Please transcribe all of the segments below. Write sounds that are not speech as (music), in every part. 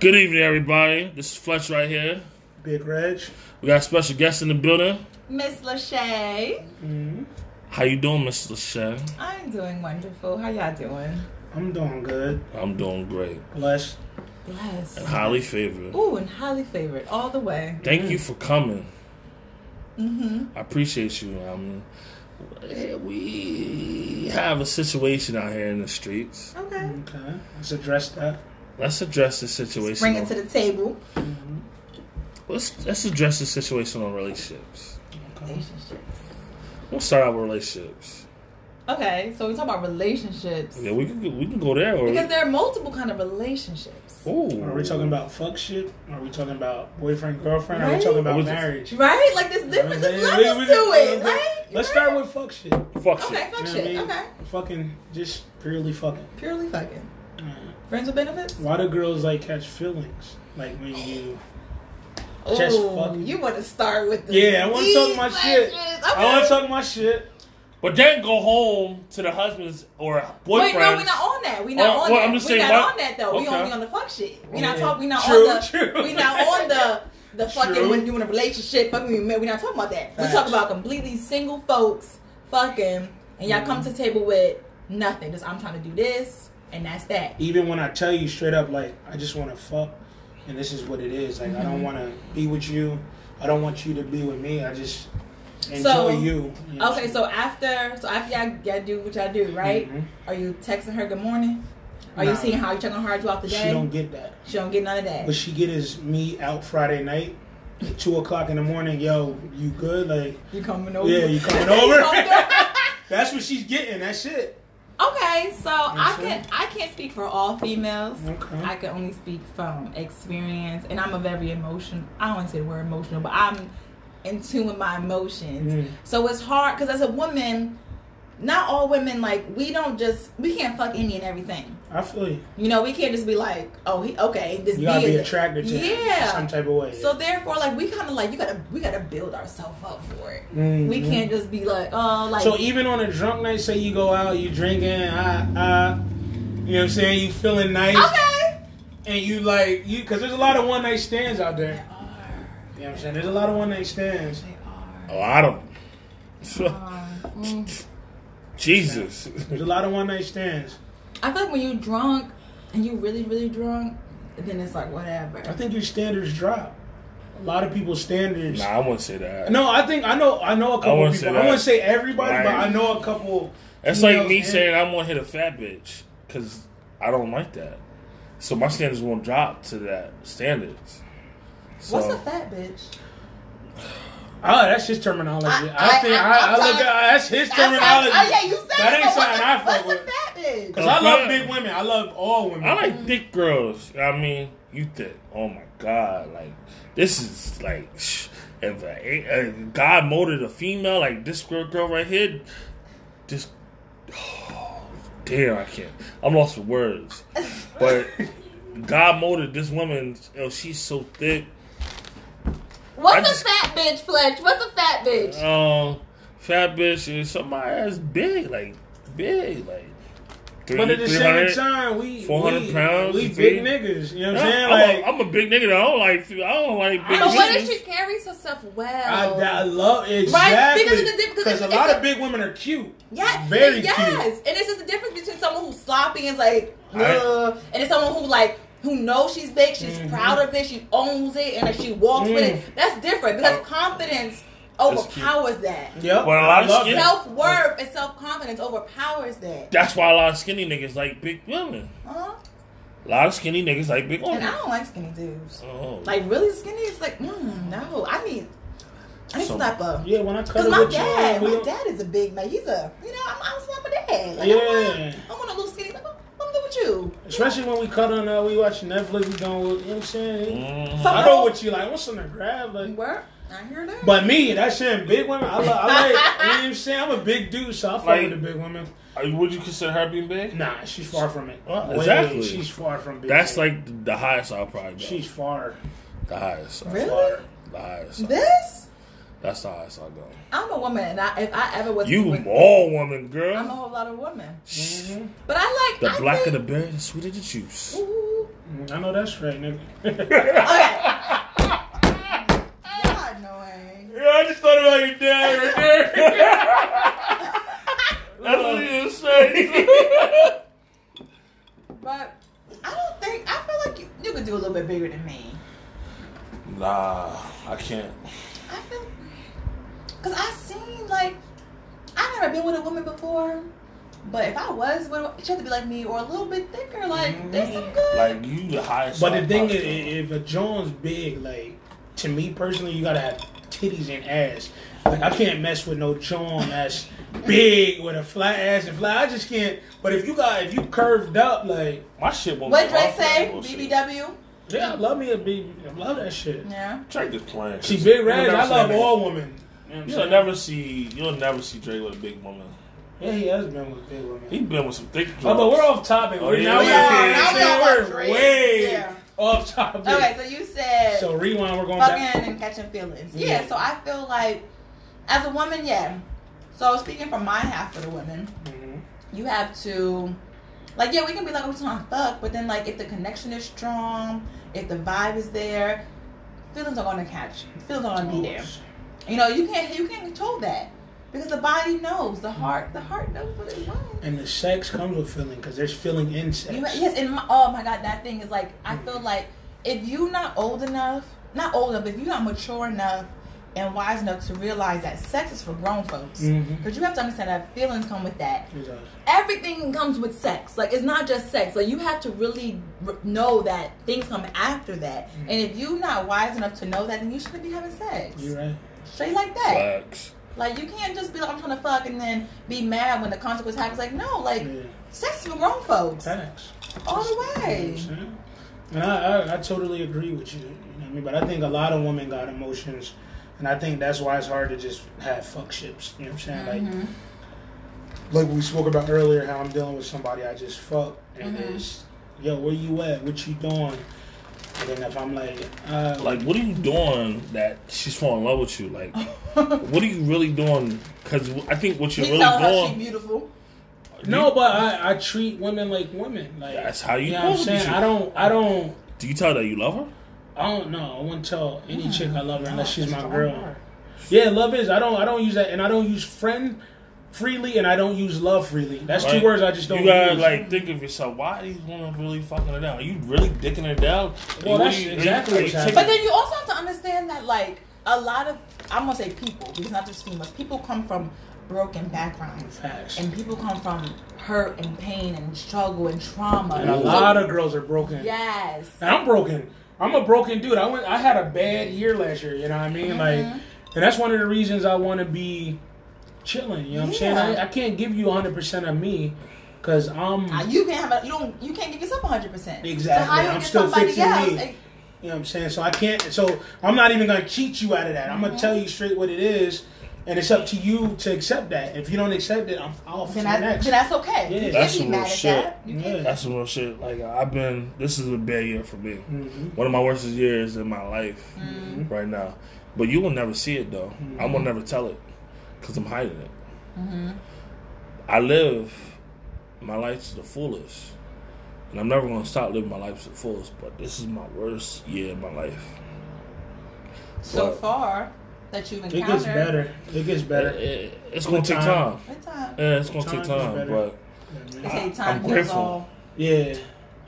Good evening, everybody. This is Fletch right here. Big Reg. We got a special guest in the building. Miss Lachey. How you doing, Miss Lachey? I'm doing wonderful. How y'all doing? I'm doing good. I'm doing great. Blessed. Blessed. And highly favored. Ooh, and highly favored all the way. Thank you for coming. Mm-hmm. I appreciate you. I mean, eh, we have a situation out here in the streets. Okay. Okay. Let's address that. Let's address the situation. Bring it on- to the table. Mm-hmm. let's let's address the situation on relationships. Relationships. We'll start out with relationships. Okay, so we talk about relationships Yeah, we can we can go there. Or because there are multiple kind of relationships, Ooh. Are we talking about fuck shit? Are we talking about boyfriend, girlfriend? Are we talking about Are we- marriage? right? Like there's different there's We- levels we- to we- it, we- right? Let's Right? start with fuck shit. You Fuck Okay, shit. fuck know what I mean? Okay, Fucking, just purely fucking. purely fucking. Friends with benefits. Why do girls like catch feelings? Like when you. Just Ooh, fucking- You want to start with the Yeah, I wanna talk my shit. questions. I want to talk my shit. But then go home to the husbands or boyfriends. Wait, no, we're not on that. We're not Oh, on well, that. I'm just we saying, not what- on that though. We Okay. only on the fuck shit. We not Yeah. talking. We not True, on the. true. We not on the the fucking True. when you in a relationship. Fucking, we we not talking about that. We Facts. talk about completely single folks fucking, and y'all come mm-hmm. to the table with nothing. Just I'm trying to do this, and that's that. Even when I tell you straight up, like, I just want to fuck, and this is what it is. Like, I Mm-hmm. don't want to be with you. I don't want you to be with me. I just enjoy So, you. you know? Okay, so after so after y'all, y'all do what y'all do, right? Mhm. Are you texting her good morning? Are Nah. you seeing how you checking her throughout the day? She don't get that. She don't get none of that. What she get is me out Friday night, at two o'clock in the morning. Yo, you good? Like, You coming over? Yeah, you coming (laughs) over? (laughs) that's what she's getting. That's it. Okay, so I can I can't speak for all females. Okay. I can only speak from experience, and I'm a very emotional. I don't want to say the word emotional, but I'm in tune with my emotions. Mm. So it's hard because as a woman, not all women like we don't just we can't fuck any and everything. I feel you. You know, we can't just be like, oh, he okay, this You gotta be it. attracted to Yeah. some type of way. So therefore, like we kind of like you gotta we gotta build ourselves up for it. Mhm. We can't just be like, oh, like So even on a drunk night, say you go out, you drinking, ah, ah, you know what I'm saying? You feeling nice, okay. and you like you because there's a lot of one night stands out They there. are. You know what I'm saying? There's a lot of one night stands. They A are. lot of They are. Mm. (laughs) Jesus. There's a lot of one night stands. I feel like when you're drunk and you really really drunk, then it's like whatever. I think your standards drop. A lot of people's standards. Nah, I wouldn't say that. No, I think I know. I know a couple wouldn't people. say I that. wouldn't say everybody, but I know a couple. That's like me and- saying I'm gonna hit a fat bitch because I don't like that. So my standards won't drop to that standards. So, What's a fat bitch? Oh, that's his terminology. I, I- I- think I, I'm I, look at that's his oh, terminology. how- oh yeah, you said That it, ain't but something what's I a- fuck with. fat bitch? Because I love big women. I love all women. I like thick girls. I mean, you think, oh my god, like this is like, sh- (sighs) if a, a God molded a female like this girl, girl right here, this, oh, (sighs) damn, I can't. I'm lost for words. (laughs) But God molded this woman. Oh, she's so thick. What's I a just- fat bitch, Fletch? What's a fat bitch? Um, fat bitch is somebody that's big, like big, like. But at the same time, we 400 pounds, we big. big niggas. You know what I'm saying? I'm, Like a, I'm a big nigga. That I don't like. I don't like big. But what if she carries herself I, well? I love exactly Because it's a because because a lot it's of big women are cute. Yes, very yes. cute. And it's just the difference between someone who's sloppy and is like, I- and it's someone who like who knows she's big, she's Mhm. proud of it, she owns it, and she walks with Mm. it. That's different because Oh. confidence overpowers that. Yep. Well, a lot of love skin- Self worth and self confidence overpowers that. That's why a lot of skinny niggas like big women. Uh-huh. A lot of skinny niggas like big women. And women. I don't like skinny dudes. Oh. Like really skinny, it's like, mm, no, I need, I need So- some type of. Yeah, when I Cause cuddle my with dad, you, my we- dad is a big man. He's a, you know, I'm, I'm like my dad. Like, I want, Yeah. I want a little skinny. Like, I'm good with you. Especially when we cut on, uh, we watch Netflix, we going with, you know what I'm saying? Mhm. I know what you like. What's on the grab? Like, Where? I hear that. but me, that shit, big women, I, love, I like, (laughs) you know what I'm saying? I'm a big dude, so I fuck Like- with the big women. Would you consider her being big? Nah, she's far from it. Well, Way- exactly. She's far from big. That's like the, the highest I'll probably go. She's far. the highest. Really? Far. The highest. this? That's how highest I'll go. I'm a woman, and I, if I ever was You with, all woman, girl. I'm a whole lot of women. Mhm. But I like The I blacker think, the berry, the sweeter the juice. Ooh, Mm, I know that's right, nigga. Okay. Y'all (laughs) annoying. Yeah, I just thought about your dad right there. (laughs) That's what he was saying. (laughs) But I don't think I feel like you, you could do a little bit bigger than me. nah, I can't. I feel because I seen like I never been with a woman before, but if I was with, she had to be like me or a little bit thicker. Like mm-hmm. there's some good. Like you, the highest. But the thing is, if a John's big, like to me personally, you gotta have titties and ass. Like I can't mess with no John that's (laughs) big with a flat ass and flat. I just can't. But if you got if you curved up, like my shit won't. what be Drake off that say? BBW. yeah, I love me a big. I love that shit. Yeah. Drake is playing. See, big red. I love all women. You know what I'm You'll never see. You'll never see Drake with a big woman. Yeah, he has been with big women. He's been with some thick. Oh, but we're off topic. Oh, we're yeah, now we we're, Now we're way Yeah. off topic. Okay, so you said So rewind. We're going back. fucking and catching feelings. Yeah. Yeah. So I feel like as a woman, yeah. So speaking from my half of the women, Mhm. you have to like yeah we can be like oh, we're trying to fuck but then like if the connection is strong if the vibe is there feelings are going to catch feelings are going to be there you know you can't you can't control that because the body knows the heart the heart knows what it wants And the sex comes with feeling because there's feeling in sex. you, yes and my, oh my god that thing is like i feel like if you're not old enough not old enough if you're not mature enough and wise enough to realize that sex is for grown folks because you have to understand that feelings come with that Exactly. everything comes with sex. Like it's not just sex. Like you have to really r- know that things come after that. Mm-hmm. And if you're not wise enough to know that, then you shouldn't be having sex. You're right. Straight like that. Facts. Like you can't just be like I'm trying to fuck and then be mad when the consequence happens. Like no, like Yeah. sex is for grown folks Facts. all the You know what way. I'm? And I, I, I totally agree with you. You know what I mean? But I think a lot of women got emotions, and I think that's why it's hard to just have fuck ships. You know what I'm saying? Like, Mhm. like we spoke about earlier, how I'm dealing with somebody I just fucked, and Mhm. it's yo, where you at? What you doing? And then if I'm like, uh, Like, what are you doing that she's falling in love with you? Like, (laughs) what are you really doing? Because I think what you're He really telling her she doing. beautiful. no, but I, I treat women like women. Like That's how you know what I'm saying. I don't, I don't, Do you tell her that you love her? I don't know. I wouldn't tell any Mm. chick I love her unless she's my girl. Yeah, love is. I don't. I don't use that, and I don't use friend freely, and I don't use love freely. That's two words I just don't You gotta use. like think of yourself. Why are these women really fucking her down? Are you really dicking her down? Well, What that's you- exactly you what's taking- But then you also have to understand that like a lot of I'm gonna say people because not just females. People come from broken backgrounds. Facts. and people come from hurt and pain and struggle and trauma. And a So- lot of girls are broken. yes. And I'm broken. I'm a broken dude. I went. I had a bad year last year. You know what I mean? Like, Mm-hmm. and that's one of the reasons I want to be chilling. You know what I'm saying? I, I can't give you 100 percent of me because I'm. Uh, you can't have a, you don't you can't give yourself 100. percent Exactly. So how you I'm get still somebody fixing else? me. eh, You know what I'm saying? So I can't. So I'm not even gonna cheat you out of that. I'm Mm-hmm. gonna tell you straight what it is, and it's up to you to accept that. If you don't accept it, I'm off Then, to the that, next. then that's okay. Yeah. You That's can't some be mad real at shit. that. Yeah. That's some real shit. Like I've been. This is a bad year for me. Mhm. One of my worst years in my life Mm-hmm. right now. But you will never see it though. I will never tell it because I'm hiding it. Mm-hmm. I live my life to the fullest, and I'm never gonna stop living my life to the fullest. But this is my worst year in my life. So But- far that you've encountered, It gets better. It gets better. It- it- it's gonna take time. time. Yeah, it's gonna take is time, better. but They I- say I'm grateful. all. Yeah. I'm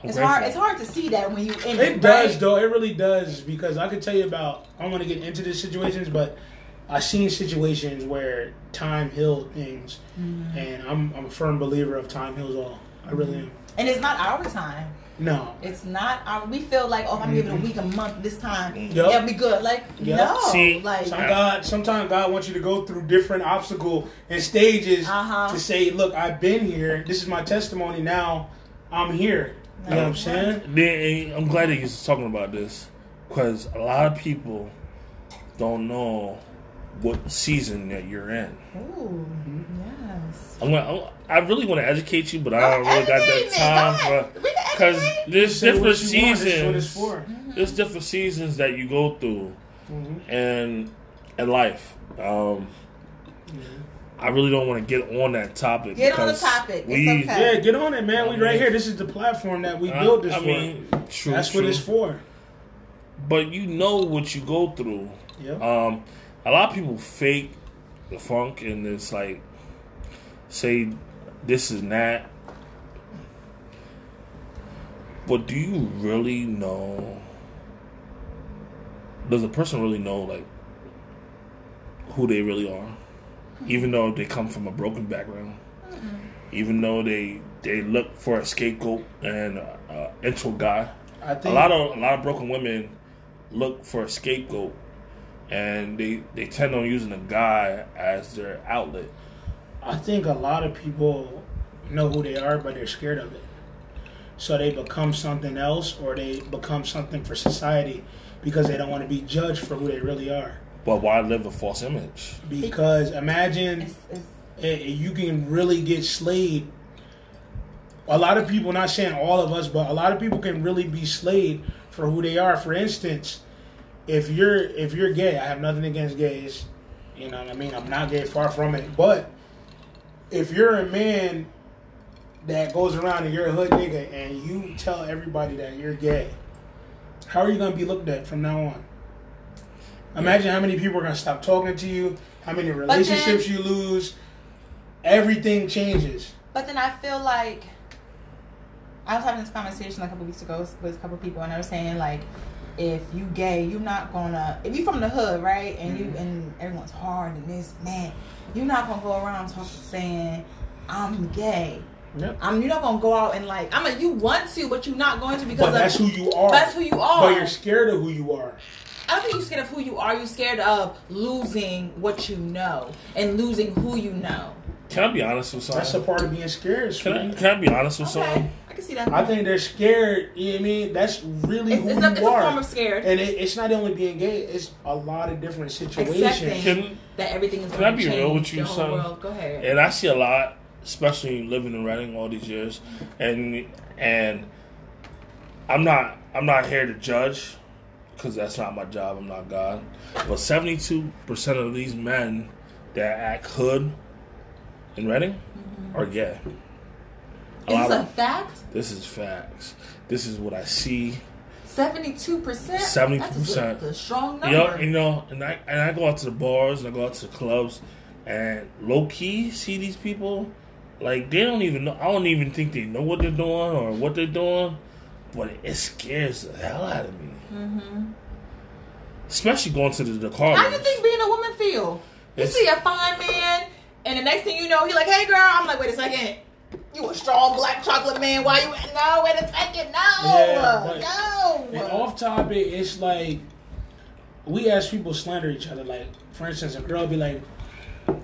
It's grateful. hard. It's hard to see that when you in it. It does right? though. It really does because I could tell you about. I don't want to get into these situations, but I've seen situations where time healed things, Mm-hmm. and I'm I'm a firm believer of time heals all. I really am. And it's not our time. No. It's not our. We feel like, oh, if I'm giving a week, a month, this time, Yup. yeah, it'll be good. Like, Yup. no, See, like, Some God, sometimes God wants you to go through different obstacle and stages Uh-huh. to say, "Look, I've been here. This is my testimony. Now I'm here." You know what I'm saying? Then, I'm glad that you're talking about this because a lot of people don't know what season that you're in. ooh, yes. I'm gonna, I really want to educate you, but I don't really got that time Go ahead. for We can because there's different you want. This is seasons. There's different seasons that you go through Mhm. in in life. Um, I really don't want to get on that topic. Get on the because topic. We, okay. Yeah, get on it, man. I We right here. This is the platform that we I- built this I for. mean, true, That's true. what it's for. But you know what you go through. Yep. Um, a lot of people fake the funk and it's like say this is that. But do you really know? Does a person really know like who they really are, even though they come from a broken background, even though they they look for a scapegoat and uh, into a guy. I A think lot of a lot of broken women look for a scapegoat, and they they tend on using a guy as their outlet. I think a lot of people know who they are, but they're scared of it. So they become something else, or they become something for society because they don't want to be judged for who they really are. But why live a false image? Because imagine It's, it's, you can really get slayed. A lot of people, not saying all of us, but a lot of people can really be slayed for who they are. For instance, if you're if you're gay, I have nothing against gays. You know what I mean? I'm not gay, far from it. But if you're a man that goes around and you're a hood nigga and you tell everybody that you're gay, how are you gonna be looked at from now on? Imagine how many people are gonna stop talking to you, how many then- relationships you lose. Everything changes. But then I feel like I was having this conversation a couple weeks ago with a couple people, and I was saying like, if you gay, you're not gonna. If you from the hood, right, and you mm-hmm. and everyone's hard and this man, you're not gonna go around talking saying I'm gay. Yep. I'm. You're not gonna go out and like. I'm mean, you want to, but you're not going to because But of, that's who you are. That's who you are. But you're scared of who you are. I don't think you're scared of who you are. You're scared of losing what you know and losing who you know. Can I be honest with someone? That's a part of being scared. Can I, can I be honest with Okay, something? I can see that. I think they're scared. You know what I mean? That's really it's, who it's, you a, it's a are. form of scared. and it, it's not only being gay; it's a lot of different situations. Can- that everything is can I to be real with you, the son? world. Go ahead. And I see a lot, especially living in Reading all these years, and and I'm not I'm not here to judge because that's not my job. I'm not God. But 72 percent of these men that act hood in Reading mm-hmm. are gay. A is this a fact? this is facts. This is what I see. Seventy-two percent. 72%. That's a, strong You know, you know, and I and I go out to the bars and I go out to the clubs, and low key see these people, like they don't even know. I don't even think they know what they're doing or what they're doing, but it scares the hell out of me. Mm-hmm. Especially going to the, the car. How do you think being a woman feel? You It's- see a fine man, and the next thing you know, he like, "Hey, girl," I'm like, "Wait a second. You a strong black chocolate man? Why you? No, wait a second. No, Yeah, no." And off topic, it's like we as people slander each other. Like, for instance, a girl be like,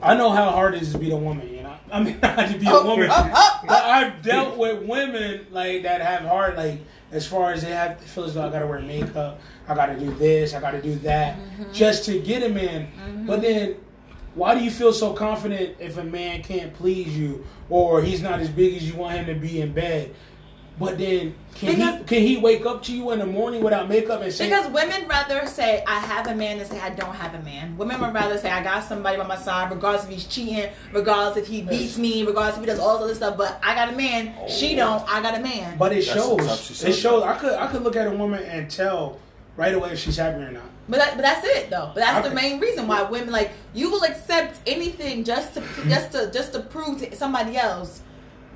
"I know how hard it is to be a woman." You know, (laughs) I mean, not to be a Oh, woman, oh, oh, but I've dealt with women like that have hard, like as far as they have feel as though I gotta wear makeup, I gotta do this, I gotta do that, Mm-hmm. just to get a man. But then, why do you feel so confident if a man can't please you or he's not as big as you want him to be in bed? But then, can he can he wake up to you in the morning without makeup and say, Because women rather say I have a man than say I don't have a man. Women would rather say I got somebody by my side, regardless if he's cheating, regardless if he beats me, regardless if he does all this other stuff. But I got a man. She oh. don't. I got a man. But it That's the stuff she shows. It shows. I could I could look at a woman and tell right away if she's happy or not. But that, but that's it though. But that's the main reason why women like you will accept anything just to mm-hmm. just to just to prove to somebody else.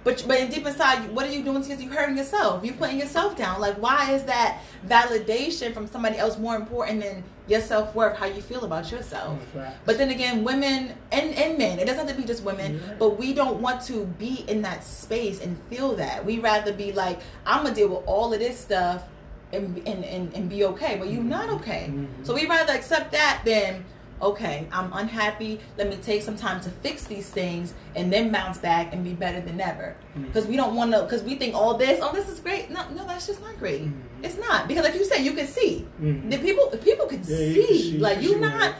But but in deep inside, what are you doing? Because you're hurting yourself. You're putting yourself down. Like why is that validation from somebody else more important than your self worth? How you feel about yourself? Right. But then again, women and, and men, it doesn't have to be just women, You're but we don't want to be in that space and feel that. We rather be like, I'm gonna deal with all of this stuff and and, and, and be okay. But you're not okay. Mhm. So we rather accept that than okay, I'm unhappy. Let me take some time to fix these things and then bounce back and be better than ever. Mhm. Because we don't want to. Because we think all this, oh, this is great. No, no, that's just not great. Mhm. It's not because, like you said, you can see. Mhm. The people, people can Yeah, see. can see, Like you're not,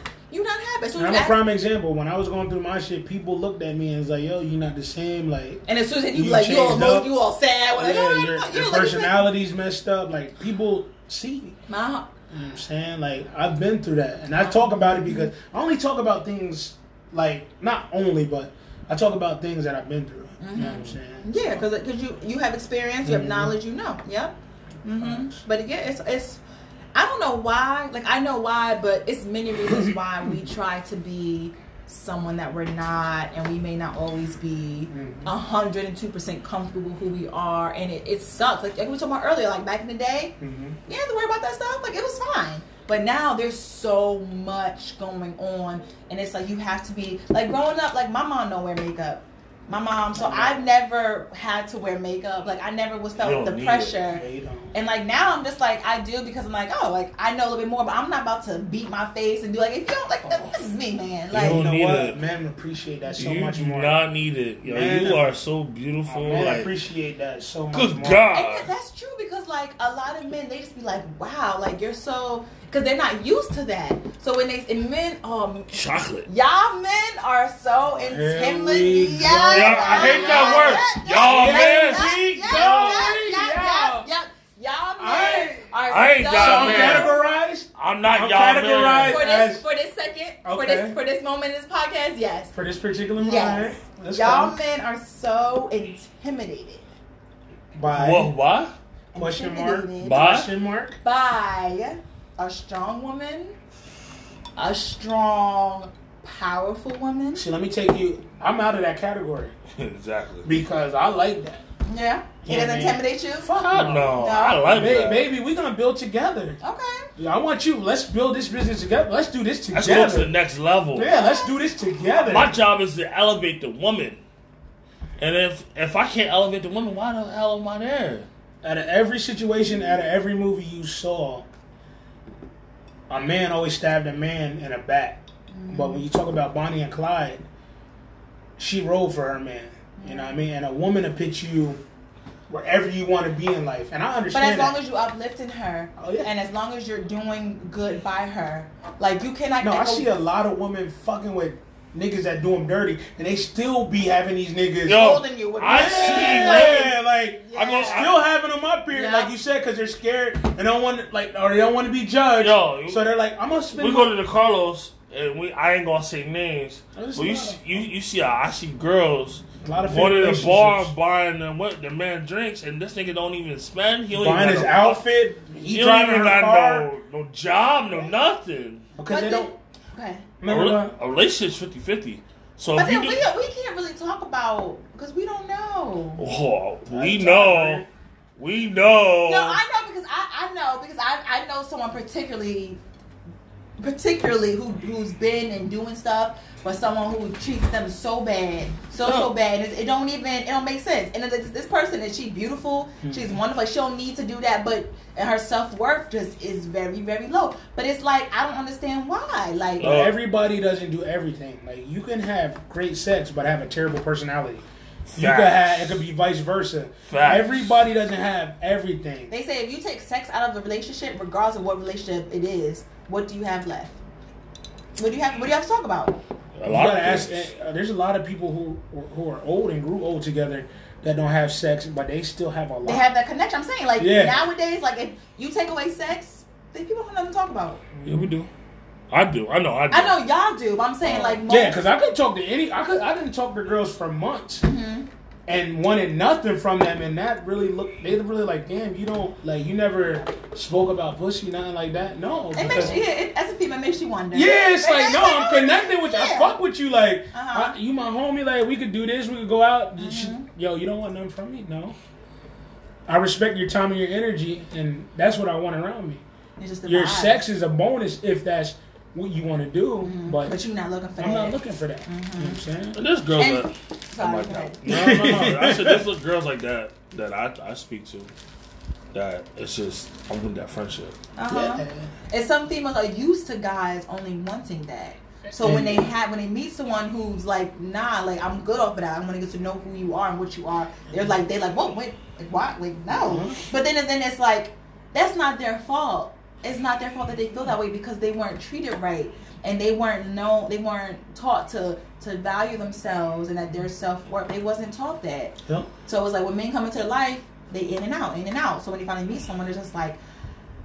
it. you not happy. So And I'm a ask- prime example. When I was going through my shit, people looked at me and was like, "Yo, you're not the same." Like, and as soon as you, You like you all up. you all sad, well, yeah, like, oh, your, you your same. personality's messed up. Like, people see. My, You know what I'm saying? Like, I've been through that. And I talk about it because I only talk about things like not only, but I talk about things that I've been through. You know what I'm saying? Mm-hmm. Yeah, because you you have experience, you have Mhm. knowledge, you know. Yep. hmm Facts. But yeah, it's it's. I don't know why. Like I know why, but it's many reasons why we (coughs) try to be someone that we're not, and we may not always be Mhm. hundred and two percent comfortable with who we are, and it, it sucks. Like, like we were talking about earlier, like back in the day, Mhm. you didn't have to worry about that stuff. Like it was fine. But now there's so much going on, and it's like you have to be like growing up. Like my mom don't wear makeup. My mom, so I've never had to wear makeup. Like I never was felt the need it. pressure. Yeah, you don't. And like now I'm just like I do because I'm like oh like I know a little bit more, but I'm not about to beat my face and do like if you don't like this, this is me, man. Like don't you know need what? it. Men appreciate that so you much do more. not need it. Yo, Man. you are so beautiful. I like, appreciate that so much good more. And God. that- that's true because like a lot of men, they just be like, "Wow, like you're so," because they're not used to that. So when they and men, um, Chocolate. y'all men are so we intimidating. go. Yeah, Yeah, I hate that word. Y'all men. we yeah, go. yeah, Y'all men are I ain't so So y'all I'm categorized I'm not I'm y'all categorized- man. for this for this second for Okay. this for this moment in this podcast. Yes, for this particular one. yes, Alright, y'all go. men are so intimidated By What? What? question mark. By- Question mark. by a strong woman, a strong, powerful woman. See, let me take you. I'm out of that category (laughs) exactly. because I like that. Yeah, it Yeah, doesn't man. intimidate you. Fuck God, no. I like Ba- that. baby, we're gonna build together. Okay. Yeah, I want you. Let's build this business together. Let's do this together. Let's go to the next level. yeah, let's do this together. My job is to elevate the woman. And if if I can't elevate the woman, why the hell am I there? out of every situation, out of every movie you saw, a man always stabbed a man in the back. But when you talk about Bonnie and Clyde, she rode for her man. You know what I mean? And a woman to put you wherever you want to be in life. And I understand. But as long that. as you uplifting her, Oh, yeah. and as long as you're doing good by her, like you cannot. no, I see a lot of women fucking with niggas that do them dirty, and they still be having these niggas. Yo, holding you with I yeah. see yeah, like I go- still having them up here, Yeah. like you said, because they're scared and don't want to, like, or they don't want to be judged. Yo, so they're like, I'm gonna spend. We my- go to the Carlos, and we I ain't gonna say names, Oh, but you see, you you see I see girls a lot of going to the bar relationships. buying the what the man drinks, and this nigga don't even spend. He don't buying even his got a- outfit. He, He don't driving even got car no no job, no nothing. because But they don't. Okay. A, Remember rela- what? a relationship's 50-50. So But then do, we, we can't really talk about because we don't know. oh, we know, we know. No, I know because I, I know because I, I know someone particularly particularly who who's been and doing stuff, but someone who treats them so bad, so so Oh. bad, it, it don't even it don't make sense. And this, this person is she beautiful, hmm. she's wonderful. She don't need to do that, but her self worth just is very very low. But it's like I don't understand why. Like. But everybody doesn't do everything. Like you can have great sex but have a terrible personality. You could have it could be vice versa. Facts. Everybody doesn't have everything. they say, if you take sex out of the relationship, regardless of what relationship it is, what do you have left? What do you have? What do you have to talk about? A lot of ask. uh, there's a lot of people who who are old and grew old together that don't have sex, but they still have a lot. They have that connection. I'm saying, like Yeah. nowadays, like if you take away sex, then people don't have nothing to talk about. Yeah, we do. I do. I know. I do. I know y'all do, but I'm saying like most, yeah, because I could talk to any. I could. I didn't talk to girls for months. Mhm. And wanted nothing from them, and that really looked. They really like, damn, you don't like. You never spoke about pussy, nothing like that. No, it makes you, yeah, it, as a female, it makes you wonder. yeah, it's like no, I'm (laughs) connected with you. I fuck with you. Like Uh-huh. I- you, my homie. Like we could do this. We could go out. Mhm. Yo, you don't want nothing from me. No. I respect your time and your energy, and that's what I want around me. It's just the Your vibe. sex is a bonus if that's what you want to do, Mhm. but, but you're not looking for that. I'm not looking for that. You know what I'm saying? And there's girls And- that. Sorry, I'm like that. No, no, no. (laughs) I said there's little girls like that that I, I speak to. That it's just I'm with that friendship. Uh-huh. Yeah. And some females are used to guys only wanting that. So when they have when they meet someone who's like, nah, like I'm good off of that. I'm gonna get to know who you are and what you are. They're like, they're like, whoa, wait, like, why? Wait, no. Mhm. But then then it's like, that's not their fault. It's not their fault that they feel that way because they weren't treated right and they weren't known. They weren't taught to to value themselves and that their self worth. They wasn't taught that. Yep. So it was like when men come into their life, they in and out, in and out. So when they finally meet someone, they're just like,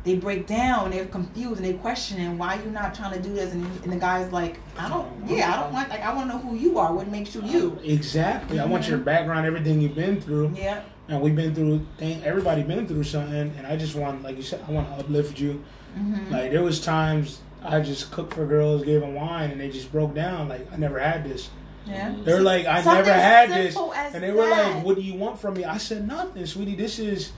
they break down they're confused and they questioning why you're not trying to do this and, and the guy's like I don't yeah I don't want like I want to know who you are what makes you you Exactly. I want your background, everything you've been through. yeah And we've been through, thing, everybody been through something. And I just want, like you said, I want to uplift you. mm-hmm. Like there was times I just cooked for girls, gave them wine, and they just broke down. Like I never had this. yeah They were like, I Something never had this, and they were that. like, What do you want from me? I said nothing, sweetie. This is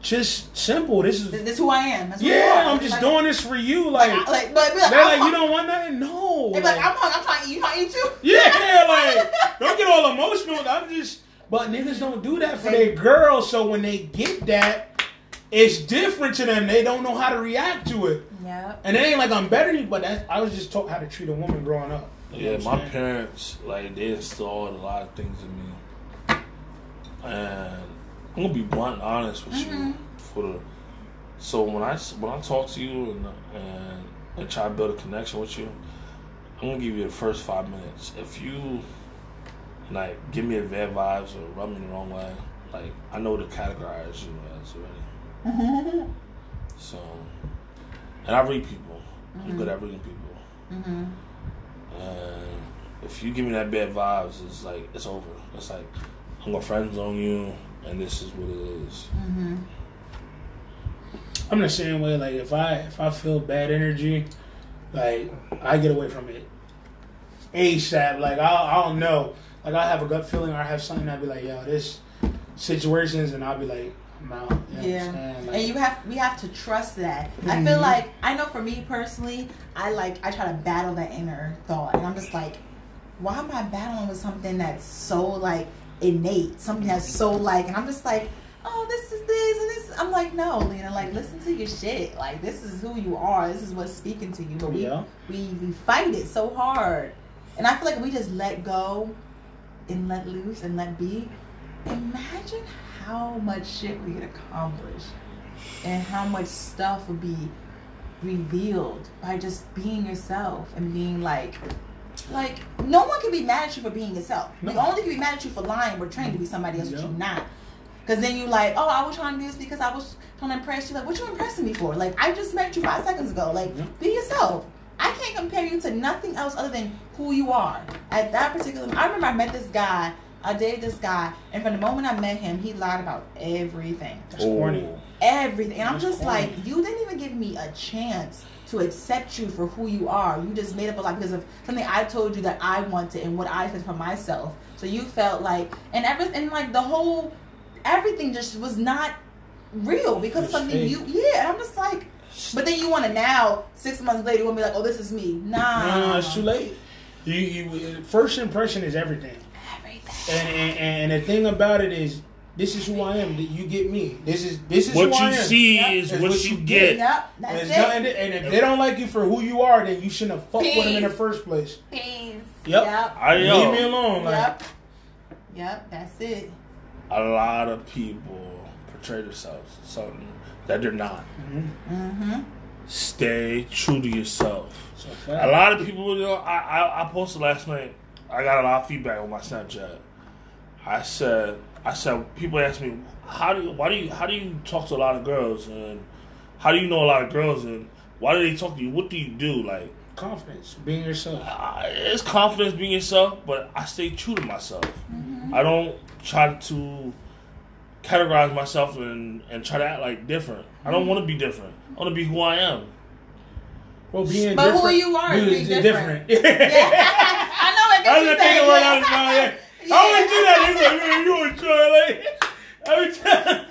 just simple. This is this, this is who I am That's yeah. I'm just like, doing this for you. like, Like like but they're like, you don't want nothing. No. They're like I'm hung, I'm trying to eat you trying to eat too yeah, (laughs) like don't get all emotional. I'm just, but niggas don't do that for their girls. So when they get that, it's different to them. They don't know how to react to it. yeah And it ain't like I'm better than you, but that's, I was just taught how to treat a woman growing up. You Yeah, my saying? parents like they installed a lot of things in me, and I'm gonna be blunt and honest with Mhm. you. For the so when I s- when I talk to you and and and try to build a connection with you, I'm gonna give you the first five minutes. If you like give me a bad vibes or rub me the wrong way, like I know to categorize you as already. So, and I read people. I'm good at reading people. mm-hmm. And if you give me that bad vibes, it's like it's over. It's like I'm gonna friend zone you, and this is what it is. Mm-hmm. I'm the same way. Like if I if I feel bad energy, like I get away from it ASAP. Like I'll I'll know. Like I have a gut feeling, or I have something. I'd be like, yo, this situations, and I'll be like, I'm out. You know what I'm Yeah. Like, and you have we have to trust that. I feel Mhm. like I know for me personally, I like I try to battle that inner thought, and I'm just like, why am I battling with something that's so like innate, something that's so like, and I'm just like, oh, this is this and this. I'm like, no, Lena, like listen to your shit. Like this is who you are. This is what's speaking to you. But we Yeah. we we fight it so hard, and I feel like we just let go and let loose and let be. Imagine how much shit we could accomplish and how much stuff would be revealed by just being yourself and being like like no one can be mad at you for being yourself. No. only can be mad at you for lying or trying to be somebody else, but Yeah. you're not. Cause then you're like, oh, I was trying to do this because I was trying to impress you. Like, what you impressing me for? Like, I just met you five seconds ago. Like, Yeah. be yourself. I can't compare you to nothing else other than who you are. At that particular, I remember I met this guy. I dated this guy, and from the moment I met him, he lied about everything That's corny. everything. And I'm just corny. like, you didn't even give me a chance to accept you for who you are. You just made up a lie because of something I told you that I wanted and what I said for myself. So you felt like, and every and like the whole, everything just was not real because of It's something fake. you, yeah. And I'm just like, but then you want to now, six months later, you want to be like, oh, this is me. Nah, No, it's too late. You, you first impression is everything. Everything. And, and and the thing about it is, this is who I am. You get me. This is this is What who I you am. see Yep. is It's what, what you you get. Yep, And, that's it's it. and if they don't like you for who you are, then you shouldn't have fucked with them in the first place. Peace. Yep. Yep. I Leave me alone. Like, Yep. Yep. That's it. a lot of people portray themselves as something that they're not. Mm-hmm. Stay true to yourself. A lot of people, you know, I, I, I posted last night. I got a lot of feedback on my Snapchat. I said, I said, people ask me, how do you, why do you, how do you talk to a lot of girls, and how do you know a lot of girls, and why do they talk to you? What do you do? Like, confidence, being yourself. I, it's confidence being yourself, but I stay true to myself. I don't try to categorize myself and, and try to act like different. I don't want to be different. I want to be who I am. Well, being But who you are is dude, being is different. different. (laughs) I know it I makes was you thinking say what I was yeah. Yeah. (laughs) I always do that. He's like, man, you want to try like (laughs) every time.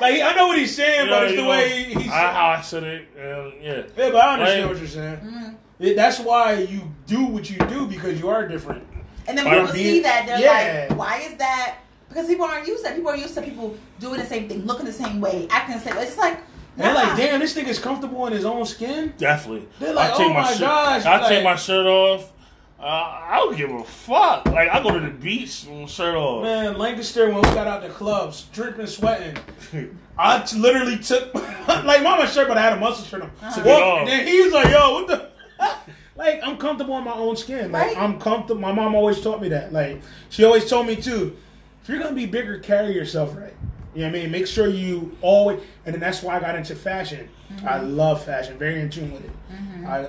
Like I know what he's saying, You but know, it's the know, way he's. I, how I said it, and yeah. yeah, but I understand Like- what you're saying. Mhm. It- that's why you do what you do because you are different. And then By people being- see that they're Yeah. like, "Why is that?" Because people aren't used to that. People are used to people doing the same thing, looking the same way, acting the same way. It's just like, And they're like, damn, this nigga's comfortable in his own skin. Definitely. They're like, I take oh my shirt, gosh, I like- take my shirt off. Uh, I don't give a fuck. Like I go to the beach with my shirt off. Man, Lancaster when we got out the clubs, dripping, sweating. I t- literally took (laughs) like mama shirt, but I had a muscle shirt on. Took Walk- it and then he's like, "Yo, what the?" (laughs) like I'm comfortable in my own skin. Like Right. I'm comfortable. My mom always taught me that. Like she always told me too. If you're gonna be bigger, carry yourself right. You know what I mean? Make sure you always, and then that's why I got into fashion. Mm-hmm. I love fashion, very in tune with it. I,